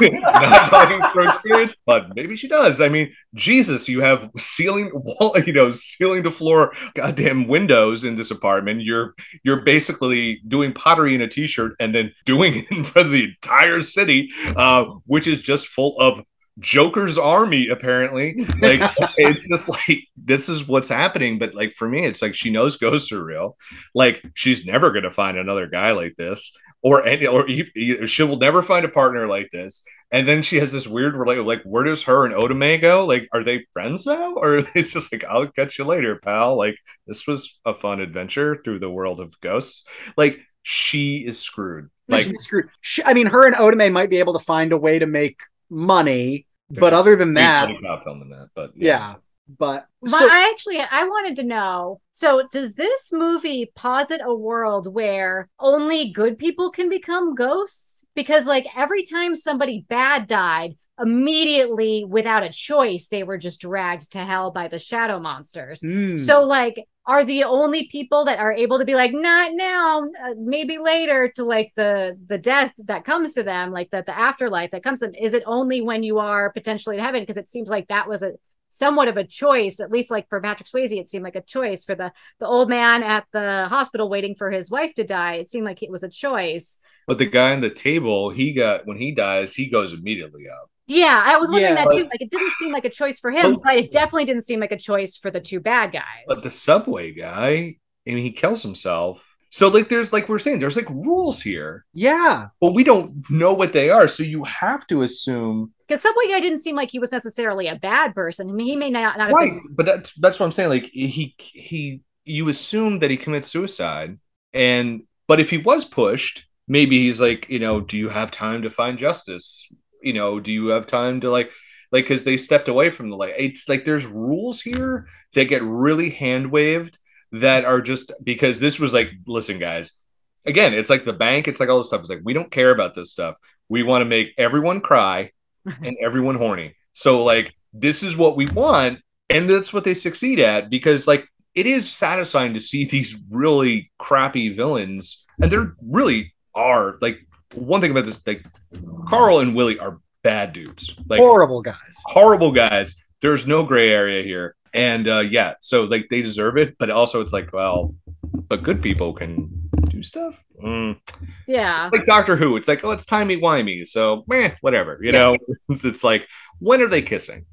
Not [laughs] talking from experience, but maybe she does. I mean, Jesus, you have ceiling wall, [laughs] you know, ceiling to floor, goddamn windows in this apartment. You're you're basically doing pottery in a t-shirt and then doing it in front of the entire city, uh, which is just full of Joker's army, apparently. Like [laughs] it's just like this is what's happening. But like for me, it's like she knows ghosts are real. Like she's never gonna find another guy like this, or any, or she will never find a partner like this. And then she has this weird relationship. Like, where does her and Oda Mae go? Like, are they friends now, or [laughs] it's just like I'll catch you later, pal? Like, this was a fun adventure through the world of ghosts. Like, she is screwed. Like, She's screwed. She, I mean, her and Oda Mae might be able to find a way to make money, but other than that, Funny cop film in that, but yeah. But But so, I actually I wanted to know. So does this movie posit a world where only good people can become ghosts? Because like every time somebody bad died, immediately without a choice, they were just dragged to hell by the shadow monsters. Hmm. So like are the only people that are able to be like not now uh, maybe later to like the the death that comes to them like that the afterlife that comes to them is it only when you are potentially in heaven because it seems like that was a somewhat of a choice at least like for Patrick Swayze it seemed like a choice for the the old man at the hospital waiting for his wife to die it seemed like it was a choice but the guy on the table, he got when he dies, he goes immediately up. yeah I was wondering Yeah. that too like it didn't seem like a choice for him But- but it definitely didn't seem like a choice for the two bad guys But the subway guy, I mean, he kills himself. So like, there's like we're saying, there's like rules here, yeah, but we don't know what they are. So you have to assume because Subway guy didn't seem like he was necessarily a bad person. I mean, he may not, not right been. but that's that's what i'm saying like he he you assume that he commits suicide and but if he was pushed maybe he's like you know do you have time to find justice you know do you have time to like like because they stepped away from the light it's like there's rules here that get really hand waved that are just because this was like listen guys again it's like the bank it's like all this stuff it's like we don't care about this stuff we want to make everyone cry [laughs] and everyone horny. So like this is what we want and that's what they succeed at because like it is satisfying to see [laughs] these really crappy villains and they're really are like one thing about this like carl and willie are bad dudes. Like horrible guys. horrible guys. There's no gray area here. And uh yeah so like they deserve it but also it's like well but good people can do stuff Mm. Yeah. like doctor who it's like oh it's timey wimey so meh, whatever you know [laughs] it's, it's like when are they kissing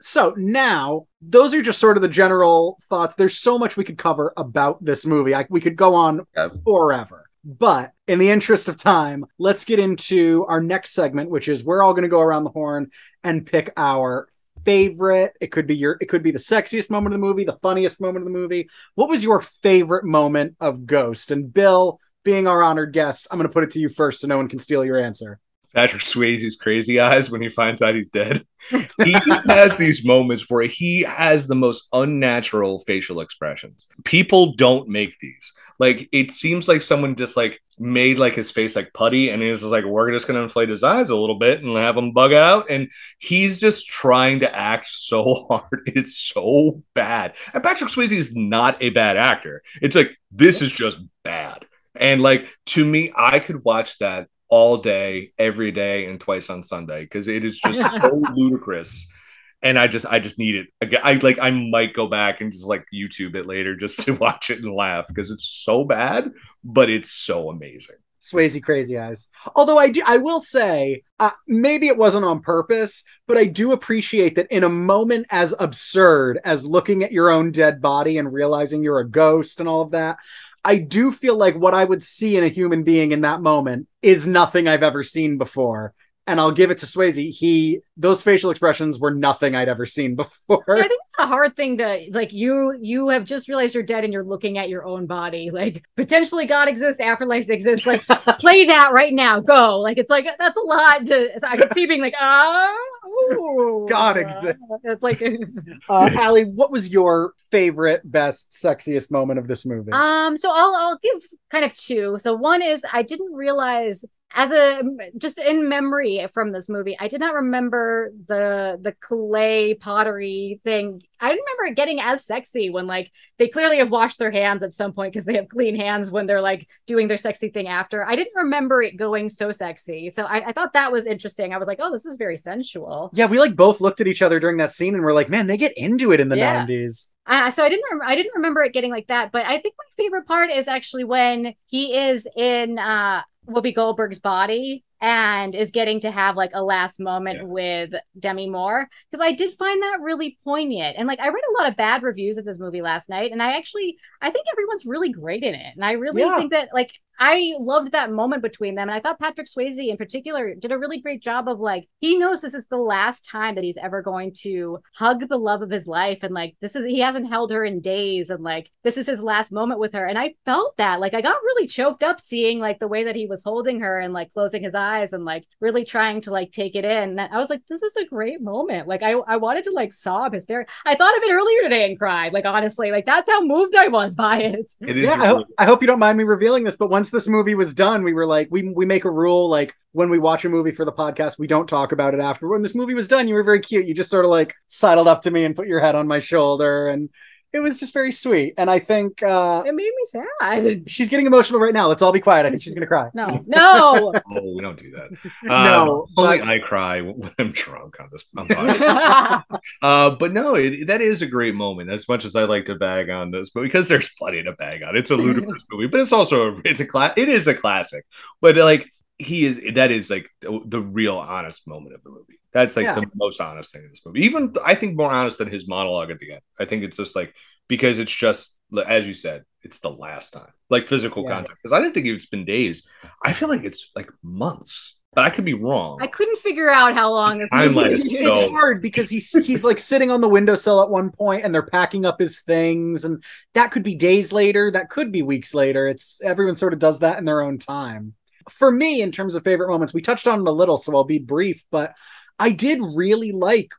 So now, those are just sort of the general thoughts. There's so much we could cover about this movie. I, we could go on Yeah. forever. But in the interest of time, let's get into our next segment, which is we're all going to go around the horn and pick our favorite. It could be your, it could be the sexiest moment of the movie, the funniest moment of the movie. What was your favorite moment of Ghost? And Bill, being our honored guest, I'm going to put it to you first so no one can steal your answer. Patrick Swayze's crazy eyes when he finds out he's dead. [laughs] He just has these moments where he has the most unnatural facial expressions. People don't make these. Like it seems like someone just like made like his face like putty and he's just like we're just gonna inflate his eyes a little bit and have him bug out and he's just trying to act so [laughs] hard it's so bad and patrick swayze is not a bad actor it's like this is just bad and like to me i could watch that all day every day and twice on sunday because it is just so [laughs] ludicrous and I just I just need it. I like I might go back and just like YouTube it later just to [laughs] watch it and laugh because it's so bad, but it's so amazing. Swayze crazy eyes. Although I do, I will say, uh, maybe it wasn't on purpose, but I do appreciate that in a moment as absurd as looking at your own dead body and realizing you're a ghost and all of that, I do feel like what I would see in a human being in that moment is nothing I've ever seen before and I'll give it to Swayze. He those facial expressions were nothing I'd ever seen [laughs] before. Yeah, I think it's a hard thing to like. You you have just realized you're dead and you're looking at your own body. Like potentially God exists, afterlife exists. Like [laughs] play that right now. Go. Like it's like that's a lot to. So I could see being like oh. God exists. [laughs] It's like, [laughs] uh, Allie, what was your favorite, best, sexiest moment of this movie? Um, so I'll I'll give kind of two. So one is I didn't realize as a just in memory from this movie i did not remember the the clay pottery thing. I remember it getting as sexy when like they clearly have washed their hands at some point because they have clean hands when they're like doing their sexy thing after. I didn't remember it going so sexy. So I, I thought that was interesting. I was like oh this is very sensual. Yeah we like both looked at each other during that scene and we're like man they get into it in the yeah. 90s uh, so I didn't rem- I didn't remember it getting like that, but I think my favorite part is actually when he is in uh Whoopi Goldberg's body and is getting to have like a last moment yeah. with Demi Moore because I did find that really poignant. And like I read a lot of bad reviews of this movie last night and I actually I think everyone's really great in it. And I really yeah. think that like I loved that moment between them. And I thought Patrick Swayze in particular did a really great job of like, he knows this is the last time that he's ever going to hug the love of his life. And like, this is, he hasn't held her in days. And like, this is his last moment with her. And I felt that. Like, I got really choked up seeing like the way that he was holding her and like closing his eyes and like really trying to like take it in. And I was like, this is a great moment. Like, I, I wanted to like sob hysterically. I thought of it earlier today and cried. Like, honestly, like that's how moved I was by it. [laughs] It is. Yeah, really- I, hope, I hope you don't mind me revealing this, but once this movie was done, we were like, we we make a rule like when we watch a movie for the podcast, we don't talk about it after. When this movie was done, you were very cute. You just sort of like sidled up to me and put your head on my shoulder and it was just very sweet. And I think uh it made me sad. She's getting emotional right now. Let's all be quiet. I think she's gonna cry. No, [laughs] no. oh, we don't do that. Uh, [laughs] no, only but... I cry when I'm drunk on this. [laughs] uh, but no, it, that is a great moment. As much as I like to bag on this, but because there's plenty to bag on. It's a ludicrous movie, but it's also a, it's a class. It is a classic. But like he is, that is like the, the real honest moment of the movie. That's like yeah. the most honest thing in this movie. Even I think more honest than his monologue at the end. I think it's just like because it's just as you said, it's the last time, like physical yeah. contact. Because I didn't think it's been days. I feel like it's like months. But I could be wrong. I couldn't figure out how long this movie is. So... It's hard because he's he's like sitting on the windowsill at one point, and they're packing up his things, and that could be days later. That could be weeks later. It's everyone sort of does that in their own time. For me, in terms of favorite moments, we touched on it a little, so I'll be brief. But I did really like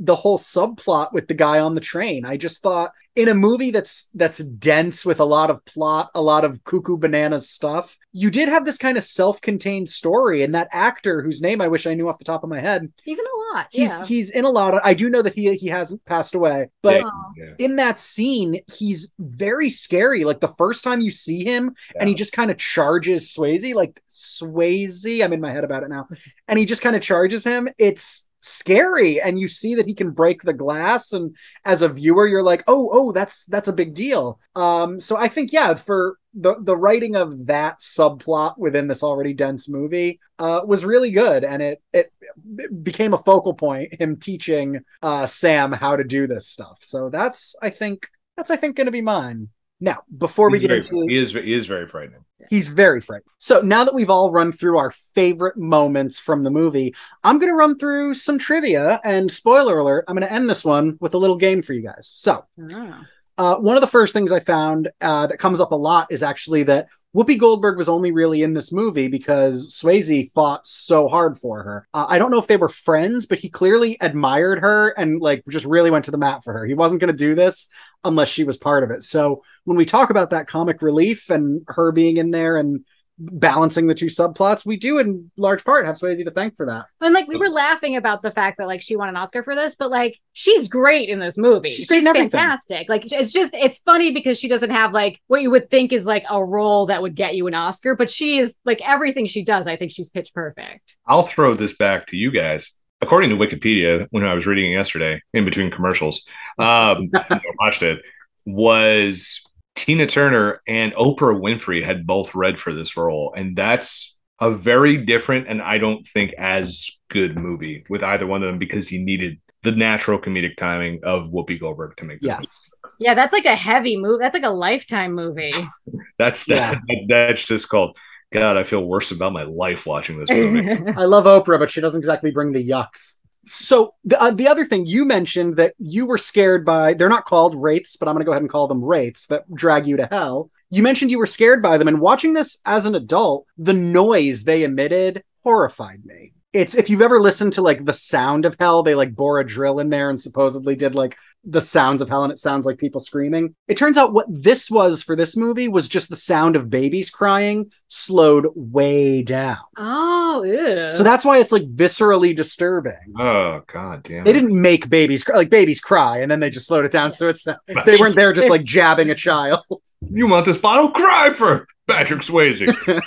the whole subplot with the guy on the train. I just thought in a movie that's that's dense with a lot of plot, a lot of cuckoo bananas stuff, you did have this kind of self-contained story and that actor whose name I wish I knew off the top of my head. He's in a lot. He's yeah. he's in a lot. Of, I do know that he he hasn't passed away, but yeah. in that scene he's very scary. Like the first time you see him yeah. and he just kind of charges Swayze like Swayze, I'm in my head about it now. And he just kind of charges him. It's scary and you see that he can break the glass and as a viewer you're like oh oh that's that's a big deal. Um so i think yeah for the the writing of that subplot within this already dense movie uh was really good and it it, it became a focal point him teaching uh sam how to do this stuff. So that's i think that's i think going to be mine now, before he's we get very, into he is he is very frightening. He's very frightening. So now that we've all run through our favorite moments from the movie, I'm going to run through some trivia. And spoiler alert, I'm going to end this one with a little game for you guys. So, oh. Uh, one of the first things I found uh, that comes up a lot is actually that Whoopi Goldberg was only really in this movie because Swayze fought so hard for her. Uh, I don't know if they were friends, but he clearly admired her and like just really went to the mat for her. He wasn't going to do this unless she was part of it. So when we talk about that comic relief and her being in there and balancing the two subplots, we do in large part have Swayze to thank for that. And like we were laughing about the fact that like she won an Oscar for this, but like she's great in this movie. She's She's, great in everything. fantastic. Like it's just it's funny because she doesn't have like what you would think is like a role that would get you an Oscar, but she is like everything she does. I think she's pitch perfect. I'll throw this back to you guys. According to Wikipedia, when I was reading it yesterday in between commercials, um, [laughs] I watched it, was Tina Turner and Oprah Winfrey had both read for this role. And that's a very different and I don't think as good movie with either one of them because he needed the natural comedic timing of Whoopi Goldberg to make this. Yes. Yeah, that's like a heavy movie. That's like a lifetime movie. [laughs] That's that. That's just called. God, I feel worse about my life watching this movie. [laughs] [laughs] I love Oprah, but she doesn't exactly bring the yucks. So the uh, the other thing you mentioned that you were scared by they're not called wraiths, but I'm going to go ahead and call them wraiths that drag you to hell. You mentioned you were scared by them, and watching this as an adult, the noise they emitted horrified me. It's if you've ever listened to like the sound of hell, they like bore a drill in there and supposedly did like the sounds of hell, and it sounds like people screaming. It turns out what this was for this movie was just the sound of babies crying slowed way down. oh, ew. So that's why it's like viscerally disturbing. oh God damn! They it. didn't make babies cry, like babies cry, and then they just slowed it down. So it's [laughs] they weren't there just [laughs] like jabbing a child. You want this bottle? Cry for Patrick Swayze. [laughs]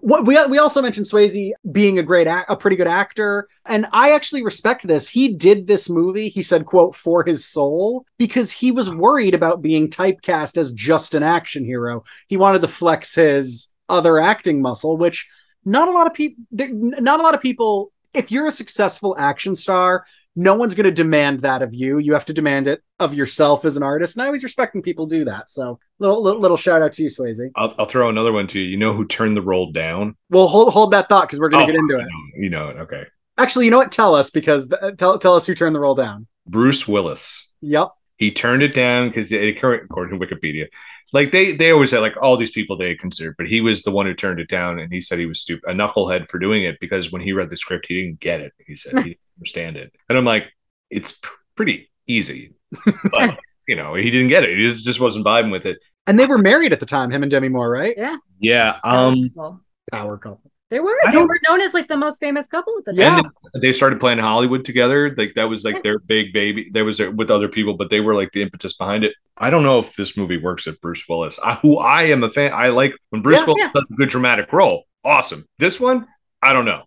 What we we also mentioned Swayze being a great a pretty good actor, and I actually respect this. He did this movie. He said, "quote for his soul," because he was worried about being typecast as just an action hero. He wanted to flex his other acting muscle, which not a lot of people. Not a lot of people. If you're a successful action star, no one's going to demand that of you. You have to demand it of yourself as an artist. And I always respect when people do that. So little little, little shout out to you, Swayze. I'll, I'll throw another one to you. You know who turned the role down? Well, hold hold that thought because we're going to Oh, get into it. You know it. Okay. Actually, you know what? Tell us because th- tell tell us who turned the roll down. Bruce Willis. Yep. He turned it down because according to Wikipedia, like they they always say like all these people they considered, but he was the one who turned it down, and he said he was stupid, a knucklehead for doing it because when he read the script, he didn't get it. He said he understand it, and I'm like, it's pr- pretty easy, [laughs] but you know he didn't get it. He just- just wasn't vibing with it. And they were married at the time, him and Demi Moore, right? Yeah. Yeah. Um. Well, Power couple. they were I they were known as like the most famous couple at the Yeah. time. And they started Planet Hollywood together. Like that was like their big baby. There was with other people, but they were like the impetus behind it. I don't know if this movie works at Bruce Willis, I, who I am a fan. I like when Bruce Yeah. Willis Yeah. does a good dramatic role. Awesome. This one, I don't know.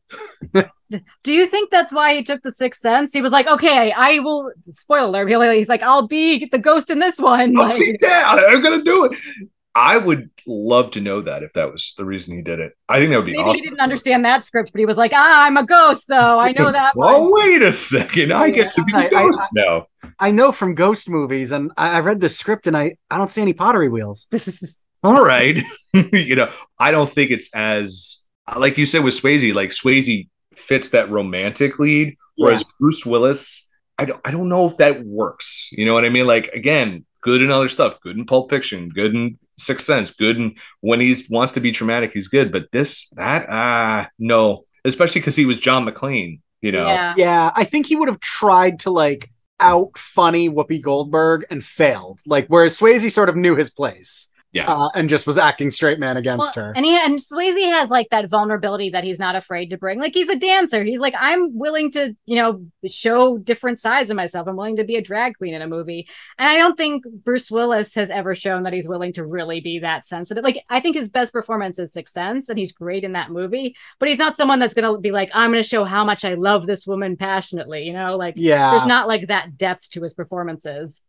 [laughs] Do you think that's why he took the Sixth Sense? He was like, okay, I will. Spoiler alert. He's like, I'll be the ghost in this one. I'll Like, be down. I'm gonna do it. I would love to know that if that was the reason he did it. I think that would be maybe awesome. he didn't understand that script, but he was like, ah, I'm a ghost though. I know that. [laughs] Well, one. wait a second. I get to be I- the I- ghost I- now. I know from ghost movies, and I, I read the script, and I I don't see any pottery wheels. [laughs] All right. you know, I don't think it's as like you said with Swayze. Like Swayze fits that romantic lead, whereas Bruce Willis, I don't, I don't know if that works. You know what I mean? Like again, good in other stuff, good in Pulp Fiction, good in Sixth Sense, good in when he wants to be traumatic, he's good. But this, that, ah, no, especially because he was John McClane. You know, Yeah. Yeah, I think he would have tried to like out funny Whoopi Goldberg and failed. Like whereas Swayze sort of knew his place. Yeah. Uh, and just was acting straight man against Well, her. And he and Swayze has like that vulnerability that he's not afraid to bring. Like he's a dancer. He's like, I'm willing to, you know, show different sides of myself. I'm willing to be a drag queen in a movie. And I don't think Bruce Willis has ever shown that he's willing to really be that sensitive. Like I think his best performance is Sixth Sense, and he's great in that movie. But he's not someone that's gonna be like, I'm gonna show how much I love this woman passionately. You know, like yeah. there's not like that depth to his performances.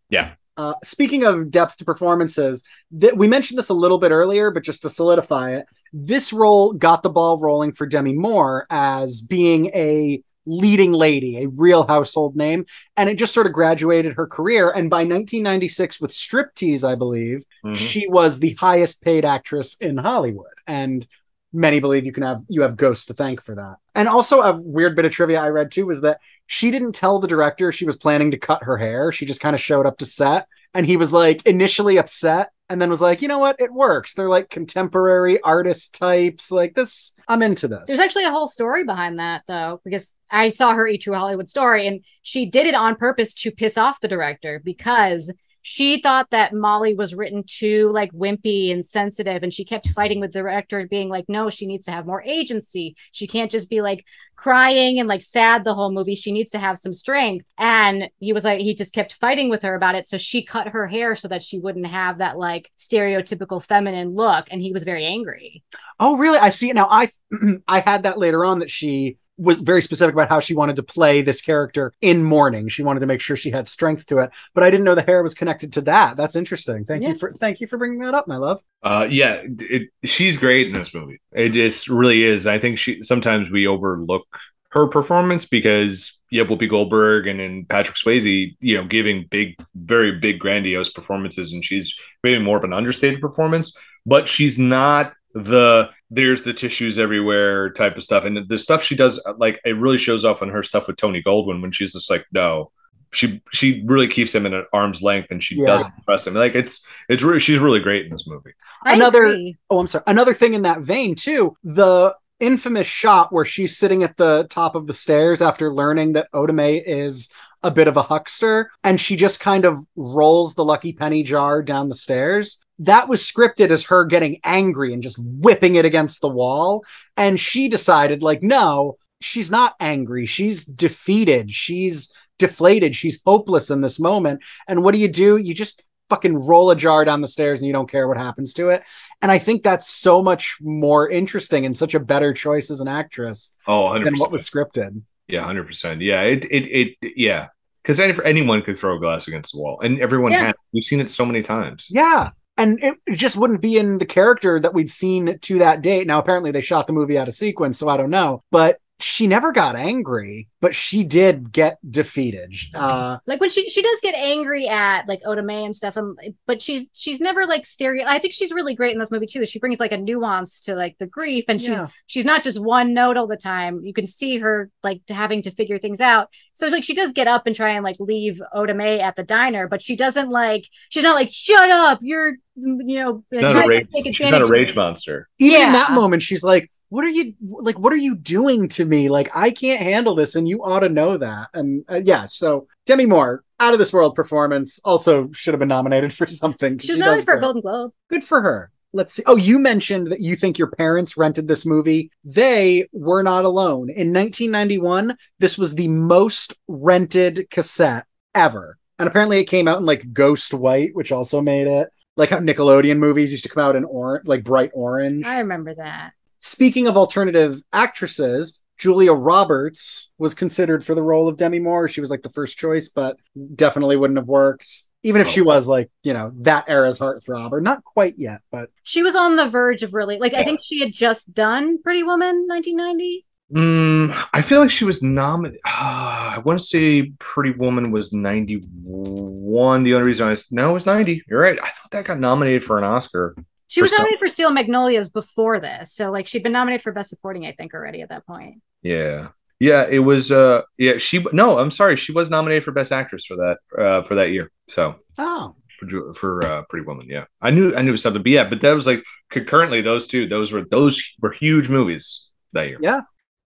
Uh, speaking of depth to performances, th- we mentioned this a little bit earlier, but just to solidify it, this role got the ball rolling for Demi Moore as being a leading lady, a real household name, and it just sort of graduated her career. And by 1996, with Striptease, I believe, Mhm. she was the highest paid actress in Hollywood. And many believe you can have you have ghosts to thank for that. And also a weird bit of trivia I read too was that she didn't tell the director she was planning to cut her hair. She just kind of showed up to set and he was like initially upset and then was like, you know what, it works. They're like contemporary artist types. Like this, I'm into this. There's actually a whole story behind that, though, because I saw her Eat True Hollywood story, and she did it on purpose to piss off the director because she thought that Molly was written too like wimpy and sensitive, and she kept fighting with the director, being like, "No, she needs to have more agency. She can't just be like crying and like sad the whole movie. She needs to have some strength." And he was like, he just kept fighting with her about it. So she cut her hair so that she wouldn't have that like stereotypical feminine look, and he was very angry. Oh, really? I see it now. I [clears throat] I had that later on that she was very specific about how she wanted to play this character in mourning. She wanted to make sure she had strength to it, but I didn't know the hair was connected to that. That's interesting. Thank Yeah. you for thank you for bringing that up, my love. Uh, yeah, it, she's great in this movie. It just really is. I think she sometimes we overlook her performance because you have Whoopi Goldberg and then Patrick Swayze, you know, giving big, very big, grandiose performances, and she's maybe more of an understated performance. But she's not the there's the tissues everywhere type of stuff, and the stuff she does, like it really shows off on her stuff with Tony Goldwyn when she's just like, no. She she really keeps him at an arm's length, and she Yeah. doesn't trust him. Like it's it's really she's really great in this movie. I Another- agree. Oh, I'm sorry. Another thing in that vein too, the infamous shot where she's sitting at the top of the stairs after learning that Oda Mae is a bit of a huckster and she just kind of rolls the lucky penny jar down the stairs. That was scripted as her getting angry and just whipping it against the wall and she decided like no, she's not angry. She's defeated. She's deflated. She's hopeless in this moment. And what do you do? You just fucking roll a jar down the stairs and you don't care what happens to it. And I think that's so much more interesting and such a better choice as an actress Oh, 100 than what was scripted. Yeah, hundred percent. Yeah, it it it yeah. Because anyone could throw a glass against the wall, and everyone Yeah. has. We've seen it so many times. Yeah. And it just wouldn't be in the character that we'd seen to that date. Now, apparently, they shot the movie out of sequence, so I don't know. But she never got angry, but she did get defeated. Uh, like when she she does get angry at like Oda Mae and stuff, and but she's she's never like stereo. I think she's really great in this movie too. She brings like a nuance to like the grief, and she's yeah. she's not just one note all the time. You can see her like having to figure things out. So it's like she does get up and try and like leave Oda Mae at the diner, but she doesn't like she's not like shut up, you're you know She's not, a rage, take she's not a rage monster. Even in that moment, she's like, what are you like what are you doing to me? Like i can't handle this and you ought to know that. And uh, yeah so demi moore out of this world performance also should have been nominated for something She's she nominated for a. Golden Globe. good for her. Let's see. Oh you mentioned that you think your parents rented this movie. They were not alone. In 1991 this was the most rented cassette ever. And apparently it came out in like ghost white which also made it. Like how nickelodeon movies used to come out in orange like bright orange. I remember that. Speaking of alternative actresses, Julia Roberts was considered for the role of Demi Moore. She was like the first choice, but definitely wouldn't have worked. Even if she Oh. was like, you know, that era's heartthrob, or not quite yet, but She was on the verge of really like I think she had just done Pretty Woman 1990. Mm, I feel like she was nominated. [sighs] I want to say Pretty Woman was 91. The only reason I was, no, it was 90. You're right. I thought that got nominated for an Oscar. She For was some- nominated for Steel Magnolias before this, so like she'd been nominated for Best Supporting, I think, already at that point. Yeah. Yeah, it was uh yeah, she no, I'm sorry, she was nominated for best actress for that uh for that year. So, oh, for for uh, Pretty Woman. Yeah, I knew I knew it was something, but yeah, but that was like concurrently those two. Those were those were huge movies that year. Yeah.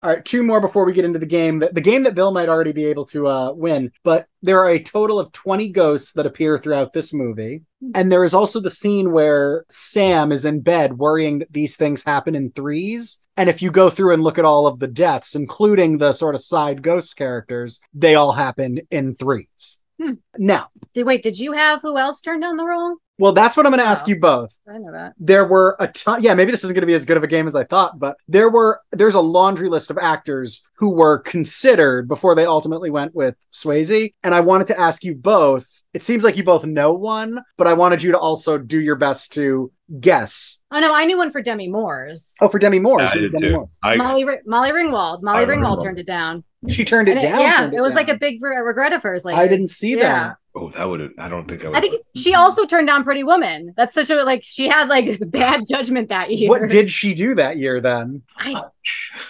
All right, two more before we get into the game. The, the game that Bill might already be able to uh, win, but there are a total of 20 ghosts that appear throughout this movie. And there is also the scene where Sam is in bed worrying that these things happen in threes. And if you go through and look at all of the deaths, including the sort of side ghost characters, they all happen in threes. Hmm. Now, Did wait? Did you have who else turned down the role? well, that's what I'm going to ask Oh. you both. I know that. there were a ton yeah maybe this isn't going to be as good of a game as i thought but there were there's a laundry list of actors who were considered before they ultimately went with swayze and i wanted to ask you both it seems like you both know one but i wanted you to also do your best to guess Oh no, I knew one for Demi Moore's. oh for demi moore Yeah, I did Demi too. Moore. I, Molly Ri- Molly Ringwald. Molly Molly Ringwald Ringwald. turned it down. She turned it And down yeah, turned it was like a big re- regret of hers. Like i didn't see Yeah. that oh, that would I don't think I would. I think she also turned down Pretty Woman. That's such a like she had like [laughs] bad judgment that year. what did she do that year then I,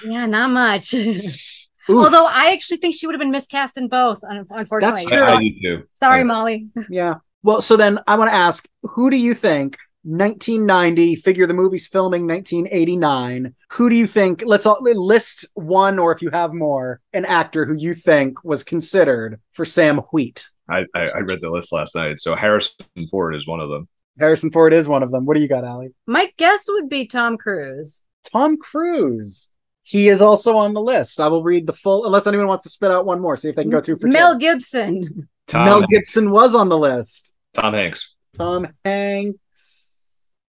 yeah, not much. [laughs] Although I actually think she would have been miscast in both. un- Unfortunately, true. I, I do too. sorry, I- Molly. yeah Well, so then I want to ask, who do you think 1990 figure the movie's filming 1989 who do you think let's all list one or if you have more an actor who you think was considered for sam wheat I, I, I read the list last night. So Harrison Ford is one of them. harrison ford is one of them what do you got Allie My guess would be Tom Cruise. tom cruise he is also on the list i will read the full unless anyone wants to spit out one more see if they can go two for Mel two. Gibson. Tom, mel gibson was on the list Tom Hanks, tom hanks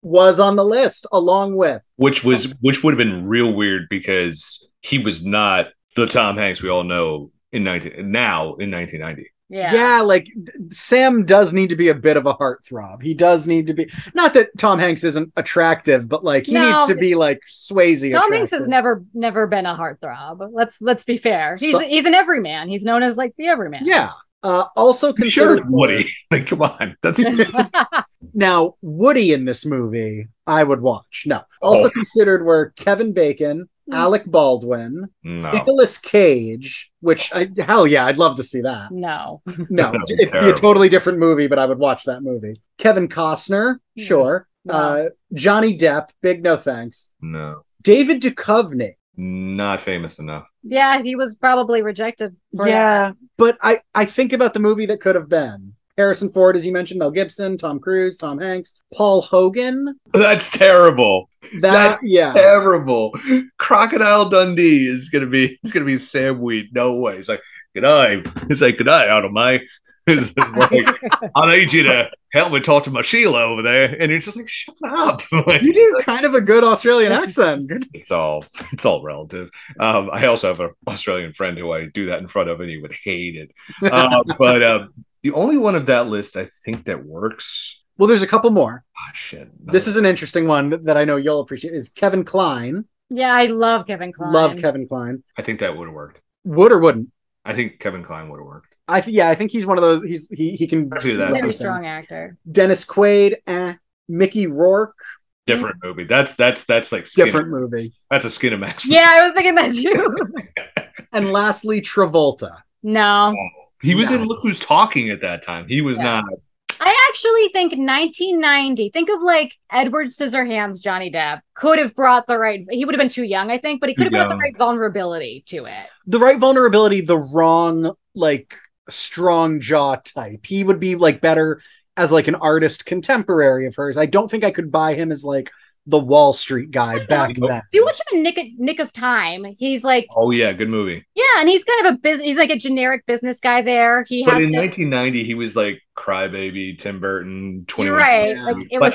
was on the list along with which was which would have been real weird because he was not the Tom Hanks we all know in 19 now in 1990. Yeah. yeah. like Sam does need to be a bit of a heartthrob. He does need to be not that Tom Hanks isn't attractive, but like he No. needs to be like Swayze. Tom Hanks has never never been a heartthrob. Let's let's be fair. He's So- he's an everyman. He's known as like the everyman. Yeah. Uh, also Sure, considered Woody. [laughs] Like, come on, that's [laughs] [laughs] now Woody in this movie. I would watch. No, also Oh. considered were Kevin Bacon, Alec Baldwin, no. Nicolas Cage. Which I, hell yeah, I'd love to see that. no. [laughs] No, That'd be it'd be a totally different movie, but I would watch that movie. Kevin Costner, Yeah. sure. No. Uh, Johnny Depp, big no thanks. No, David Duchovny. not famous enough. Yeah, he was probably rejected. for Yeah, but I I think about the movie that could have been Harrison Ford, as you mentioned, Mel Gibson, Tom Cruise, Tom Hanks, Paul Hogan. That's terrible. That That's yeah, Terrible. Crocodile Dundee is gonna be. It's gonna be Sam Wheat. No way. He's like, good eye. He's like, good eye out of my. It's, it's like, I need you to help me talk to my Sheila over there, and you're just like, shut up. [laughs] Like, you do kind of a good Australian accent. Good. [laughs] it's all it's all relative. Um, I also have an Australian friend who I do that in front of, and he would hate it. Uh, but uh, the only one of that list I think that works. Well, there's a couple more. Oh shit! This is an interesting one that, that I know you'll appreciate. Is Kevin Kline? Yeah, I love Kevin Kline. Love Kevin Kline. I think that would have worked. Would or wouldn't? I think Kevin Kline would have worked. I th- yeah, I think he's one of those. He's he he can do that. Very strong actor. Dennis Quaid, eh. Mickey Rourke, Different movie. That's that's that's like skin different movie. That's a Skinamax. Yeah, I was thinking that too. [laughs] And lastly, Travolta. no. He was in Look Who's Talking at that time. He was Yeah. not. I actually think 1990. Think of like Edward Scissorhands, Johnny Depp could have brought the right. He would have been too young, I think, but he could have brought the right vulnerability to it. The right vulnerability, the wrong like strong jaw type. He would be like better as like an artist contemporary of hers. I don't think I could buy him as like the Wall Street guy back Nope. then. If you watch him in Nick, Nick of Time, he's like, Oh yeah, good movie. yeah, and he's kind of a business. He's like a generic business guy. There, he But has. in the- 1990, he was like Crybaby, Tim Burton, 21. you're right. Yeah. Like it was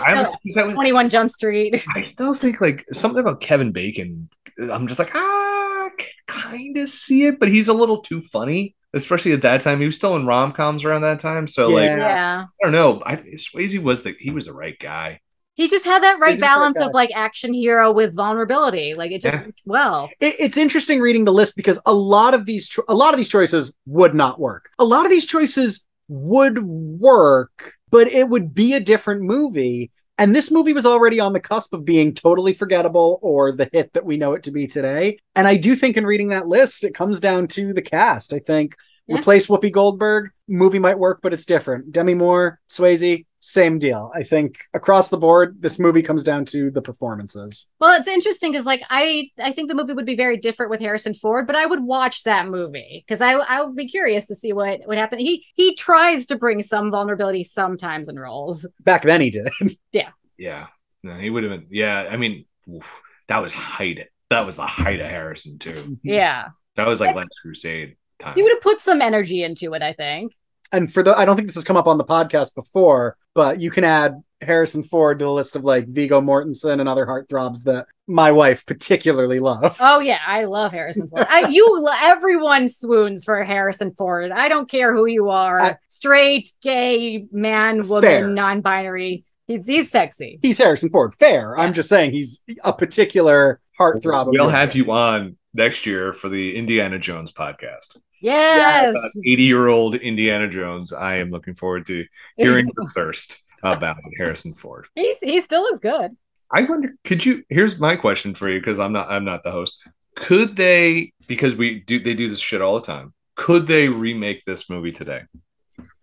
still was, 21 Jump Street. [laughs] I still think like something about Kevin Bacon. I'm just like ah, kind of see it, but he's a little too funny, especially at that time. He was still in rom coms around that time, so like Yeah. yeah. I don't know. I Swayze was the he was the right guy. He just had that right was the right balance of like action hero with vulnerability. Like it just Yeah. worked well. It- it's interesting reading the list because a lot of these cho- a lot of these choices would not work. A lot of these choices would work, but it would be a different movie. And this movie was already on the cusp of being totally forgettable or the hit that we know it to be today. And I do think in reading that list, it comes down to the cast. I think Yeah. replace Whoopi Goldberg, movie might work, but it's different. Demi Moore, Swayze, same deal. I think across the board, this movie comes down to the performances. Well, it's interesting because like I I think the movie would be very different with Harrison Ford, but I would watch that movie because I I would be curious to see what would happen. He he tries to bring some vulnerability sometimes in roles. Back then, he did. [laughs] Yeah, Yeah. no, he would have been. Yeah, I mean, oof, that was height. That was the height of Harrison too. Yeah, That was like Last Crusade time. he would have put some energy into it. I think. And for the I don't think this has come up on the podcast before, but you can add Harrison Ford to the list of like Viggo Mortensen and other heartthrobs that my wife particularly loves. Oh yeah, I love Harrison Ford. I, you everyone swoons for Harrison Ford. I don't care who you are, I- straight, gay, man, woman, Fair. non-binary. He's he's sexy. he's Harrison Ford. Fair. Yeah. I'm just saying he's a particular heartthrob. We'll have you on next year for the Indiana Jones podcast. Yes. Eighty-year-old Indiana Jones. I am looking forward to hearing your [laughs] thirst about Harrison Ford. He's he still looks good. I wonder, could you? Here's my question for you because I'm not. I'm not the host. Could they? Because we do. They do this shit all the time. Could they remake this movie today?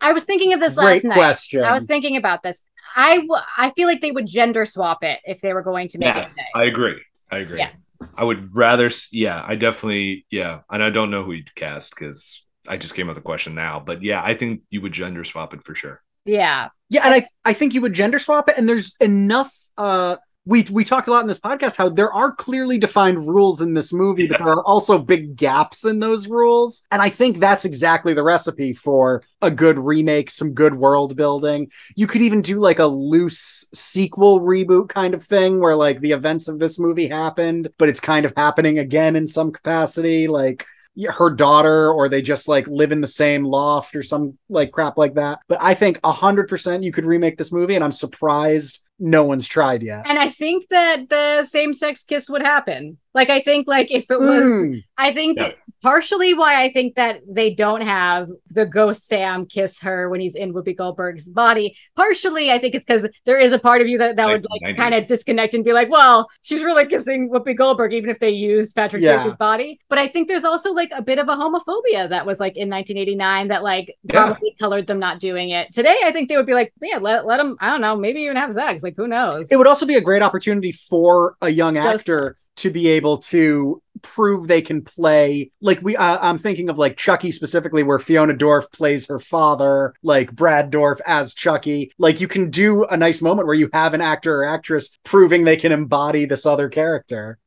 I was thinking of this Great last night. question. I was thinking about this. I w- I feel like they would gender swap it if they were going to make Yes, it. Today. I agree. I agree. Yeah. I would rather, yeah, I definitely, yeah, and I don't know who you'd cast because I just came up with the question now, but yeah, I think you would gender swap it for sure. yeah, Yeah, and I I think you would gender swap it, and there's enough. Uh, we we talked a lot in this podcast how there are clearly defined rules in this movie, but there are also big gaps in those rules, and I think that's exactly the recipe for a good remake, some good world building. You could even do like a loose sequel reboot kind of thing, where like the events of this movie happened, but it's kind of happening again in some capacity, like her daughter or they just like live in the same loft or some like crap like that. But I think a hundred percent you could remake this movie, and I'm surprised no one's tried yet. and I think that the same sex kiss would happen. Like I think like if it was, Mm. I think Yeah. partially why I think that they don't have the ghost Sam kiss her when he's in Whoopi Goldberg's body. Partially, I think it's because there is a part of you that that would like kind of disconnect and be like, well, she's really kissing Whoopi Goldberg, even if they used Patrick Yeah. Swayze's body. But I think there's also like a bit of a homophobia that was like in 1989 that like Yeah. probably colored them not doing it. Today, I think they would be like, yeah, let let them. I don't know, maybe even have sex. Like who knows? It would also be a great opportunity for a young actor to be able to prove they can play like we uh, i'm thinking of like chucky specifically where fiona Dourif plays her father like brad Dourif as chucky like you can do a nice moment where you have an actor or actress proving they can embody this other character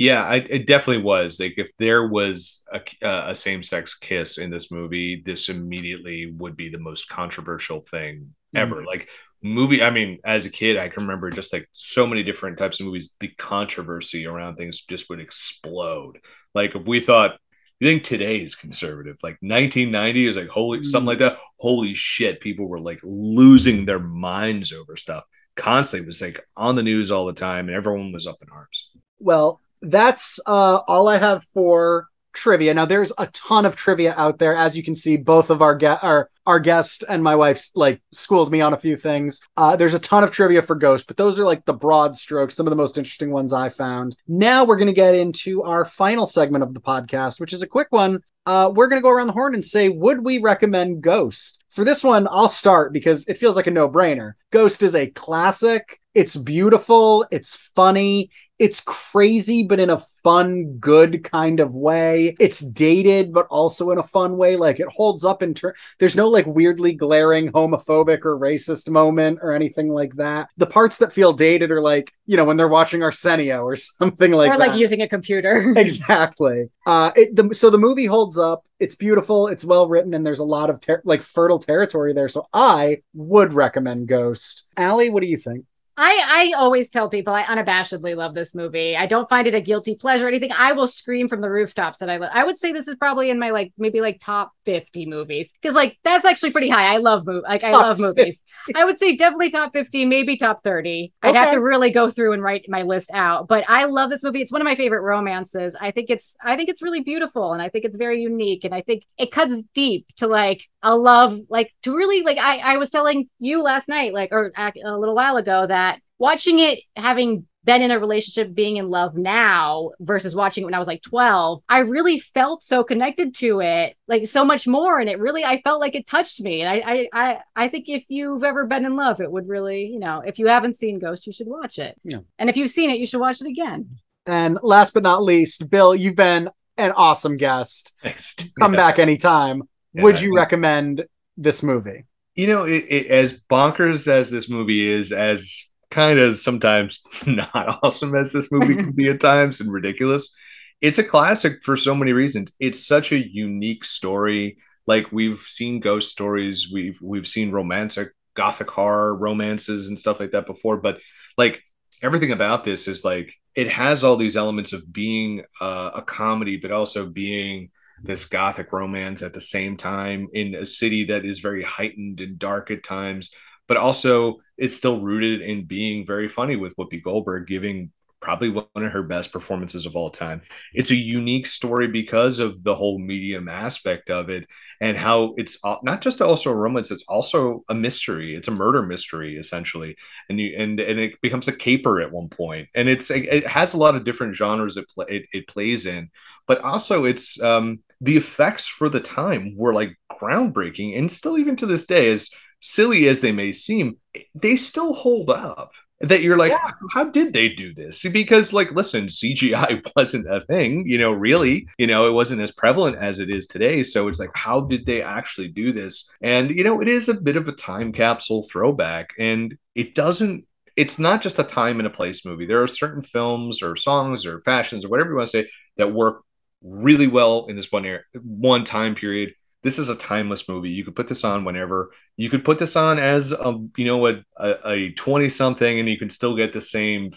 Yeah, I, it definitely was. Like, if there was a, a same sex kiss in this movie, this immediately would be the most controversial thing ever. Mhm. Like, movie, I mean, as a kid, I can remember just like so many different types of movies, the controversy around things just would explode. Like, if we thought, you think today is conservative, like 1990 is like holy, something like that. Holy shit, people were like losing their minds over stuff. Constantly it was like on the news all the time, and everyone was up in arms. Well, that's uh, all I have for trivia. Now, there's a ton of trivia out there. As you can see, both of our ge- our, our guest and my wife like schooled me on a few things. Uh, there's a ton of trivia for Ghost, but those are like the broad strokes, some of the most interesting ones I found. Now we're going to get into our final segment of the podcast, which is a quick one. Uh, we're going to go around the horn and say, would we recommend Ghost? For this one, I'll start because it feels like a no brainer. Ghost is a classic. It's beautiful. It's funny. It's crazy, but in a fun, good kind of way. It's dated, but also in a fun way. Like it holds up in turn. There's no like weirdly glaring homophobic or racist moment or anything like that. The parts that feel dated are like, you know, when they're watching Arsenio or [laughs] something like or that like using a computer. [laughs] [laughs] exactly. Uh, it, the, so the movie holds up. It's beautiful. It's well written, and there's a lot of ter- like fertile territory there. So I would recommend Ghost. Allie, what do you think? I, I always tell people I unabashedly love this movie. I don't find it a guilty pleasure or anything. I will scream from the rooftops that I love. I would say this is probably in my like maybe like top 50 movies because like that's actually pretty high. I love mov- like I love movies. I would say definitely top 50, maybe top 30. I'd have to really go through and write my list out. But I love this movie. It's one of my favorite romances. I think it's I think it's really beautiful and I think it's very unique and I think it cuts deep to like a love like to really like I I was telling you last night like or a a little while ago that watching it having been in a relationship being in love now versus watching it when I was like 12 I really felt so connected to it like so much more and it really I felt like it touched me and I I I, I think if you've ever been in love it would really you know if you haven't seen Ghost you should watch it Yeah. and if you've seen it you should watch it again And last but not least, Bill, you've been an awesome guest. [laughs] Come back anytime. Would you yeah. recommend this movie? you know it, it, as bonkers as this movie is as kind of sometimes [laughs] not awesome as this movie can be at times and ridiculous. It's a classic for so many reasons. It's such a unique story. Like we've seen ghost stories we've we've seen romantic gothic horror romances and stuff like that before but like everything about this is like it has all these elements of being uh, a comedy but also being this gothic romance at the same time in a city that is very heightened and dark at times, but also it's still rooted in being very funny with Whoopi Goldberg giving probably one of her best performances of all time. It's a unique story because of the whole medium aspect of it and how it's not just also a romance, it's also a mystery. It's a murder mystery essentially. And you and and it becomes a caper at one point. And it's it has a lot of different genres it, pla it, it plays in, but also it's um the effects for the time were like groundbreaking and still even to this day as silly as they may seem they still hold up that you're like yeah. how did they do this? Because like listen cgi [laughs] wasn't a thing you know really you know it wasn't as prevalent as it is today. So it's like how did they actually do this? And you know it is a bit of a time capsule throwback and it doesn't it's not just a time and a place movie. There are certain films or songs or fashions or whatever you want to say that work really well in this one year one time period this is a timeless movie. You could put this on whenever. You could put this on as a you know a a twenty something, and you can still get the same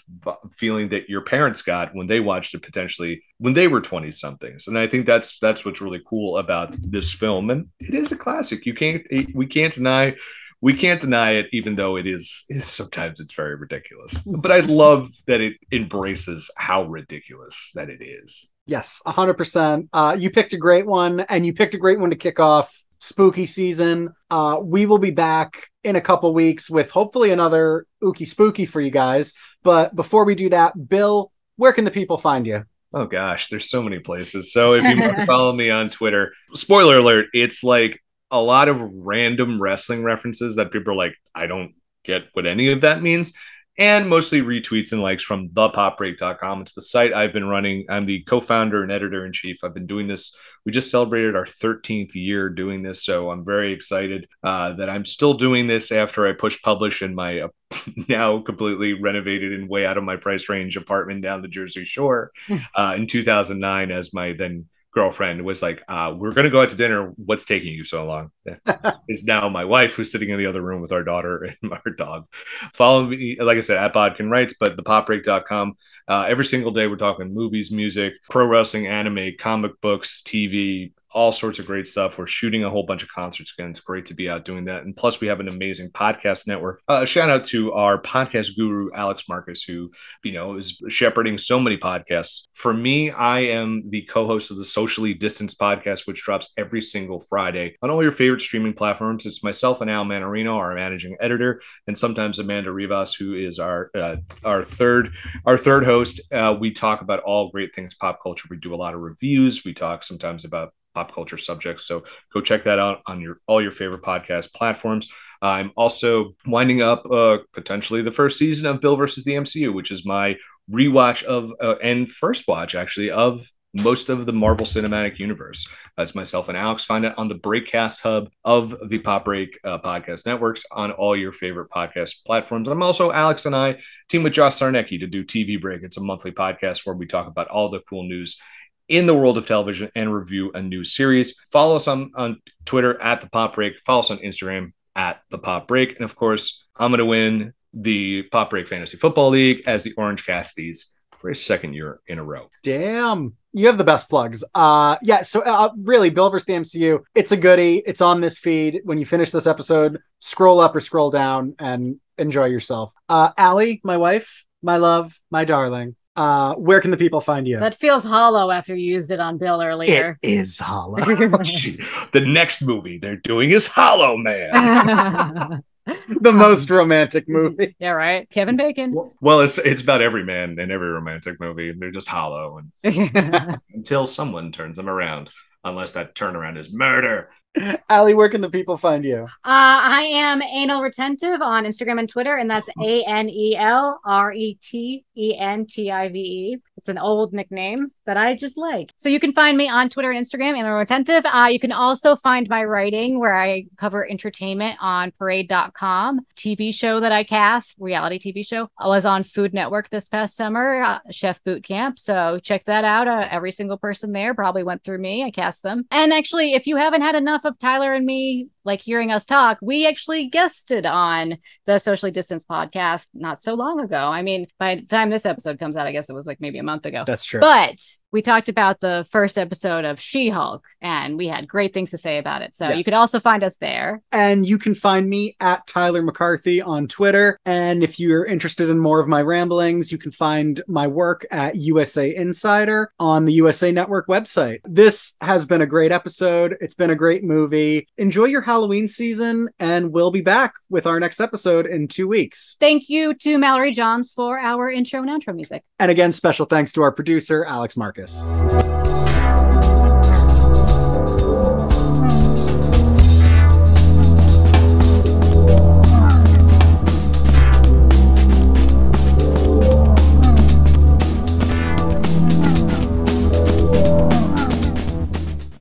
feeling that your parents got when they watched it potentially when they were twenty somethings. And I think that's that's what's really cool about this film, and it is a classic. You can't we can't deny we can't deny it, even though it is, sometimes it's very ridiculous. Mm-hmm. But I love that it embraces how ridiculous that it is. Yes, 100%. Uh, you picked a great one, and you picked a great one to kick off spooky season. Uh, we will be back in a couple weeks with hopefully another Ookie Spooky for you guys. But before we do that, Bill, where can the people find you? Oh gosh, there's so many places. So if you must [laughs] follow me on Twitter, spoiler alert, it's like a lot of random wrestling references that people are like, I don't get what any of that means and mostly retweets and likes from thepopbreak.com. It's the site I've been running. I'm the co-founder and editor in chief. I've been doing this. We just celebrated our 13th year doing this, so I'm very excited uh, that I'm still doing this after I push publish in my uh, [laughs] now completely renovated and way out of my price range apartment down the Jersey Shore hmm. uh, in 2009 as my then girlfriend was like, uh, "We're going to go out to dinner. What's taking you so long?" [laughs] is now my wife who's sitting in the other room with our daughter [laughs] and our dog. Follow me, like I said, at Bodkin Writes, but thepopbreak.com. Uh, every single day, we're talking movies, music, pro wrestling, anime, comic books, TV, all sorts of great stuff. We're shooting a whole bunch of concerts again. It's great to be out doing that. And plus, we have an amazing podcast network. Uh, shout out to our podcast guru, Alex Marcus, who, you know, is shepherding so many podcasts. For me, I am the co host of the Socially Distanced podcast, which drops every single Friday on all your favorite streaming platforms. It's myself and Al Mannarino, our managing editor, and sometimes Amanda Rivas, who is our uh, our third our third host. Uh, we talk about all great things pop culture. We do a lot of reviews. We talk sometimes about pop culture subjects. So go check that out on your all your favorite podcast platforms. I'm also winding up uh, potentially the first season of Bill versus the MCU, which is my rewatch of uh, and first watch actually of most of the Marvel Cinematic Universe. That's myself and Alex. Find it on the Breakcast Hub of the Pop Break uh, Podcast Networks on all your favorite podcast platforms. I'm also Alex and I team with Josh Sarnecki to do TV Break. It's a monthly podcast where we talk about all the cool news in the world of television and review a new series. Follow us on, on Twitter at the Pop Break. Follow us on Instagram at the Pop Break. And of course, I'm going to win the Pop Break Fantasy Football League as the Orange Cassidy's for a second year in a row. Damn. You have the best plugs. Uh yeah, so uh, really Bill versus the MCU, it's a goodie. It's on this feed. When you finish this episode, scroll up or scroll down and enjoy yourself. Uh Allie, my wife, my love, my darling uh where can the people find you? That feels hollow after you used it on bill earlier. It is hollow. [laughs] The next movie they're doing is hollow man. [laughs] The most romantic movie. Yeah right? Kevin bacon? Well it's it's about every man in every romantic movie. They're just hollow. And [laughs] until someone turns them around unless that turnaround is murder [laughs] Allie, where can the people find you? Uh, I am anal retentive on Instagram and Twitter, and that's A N E L R E T E N T I V E. It's an old nickname that I just like. So you can find me on Twitter and Instagram, anal retentive. Uh, you can also find my writing where I cover entertainment on parade.com. TV show that I cast, reality TV show. I was on Food Network this past summer, uh, Chef Boot Camp. So check that out. Uh, every single person there probably went through me. I cast them. And actually, if you haven't had enough enough of Tyler and me like hearing us talk, we actually guested on the socially distanced podcast not so long ago. I mean, by the time this episode comes out, I guess it was like maybe a month ago. That's true. But we talked about the first episode of She Hulk and we had great things to say about it. So yes. you could also find us there. And you can find me at Tyler McCarthy on Twitter. And if you're interested in more of my ramblings, you can find my work at USA Insider on the USA Network website. This has been a great episode. It's been a great movie. Enjoy your Halloween season, and we'll be back with our next episode in two weeks. Thank you to Mallory Johns for our intro and outro music. And again, special thanks to our producer, Alex Marcus.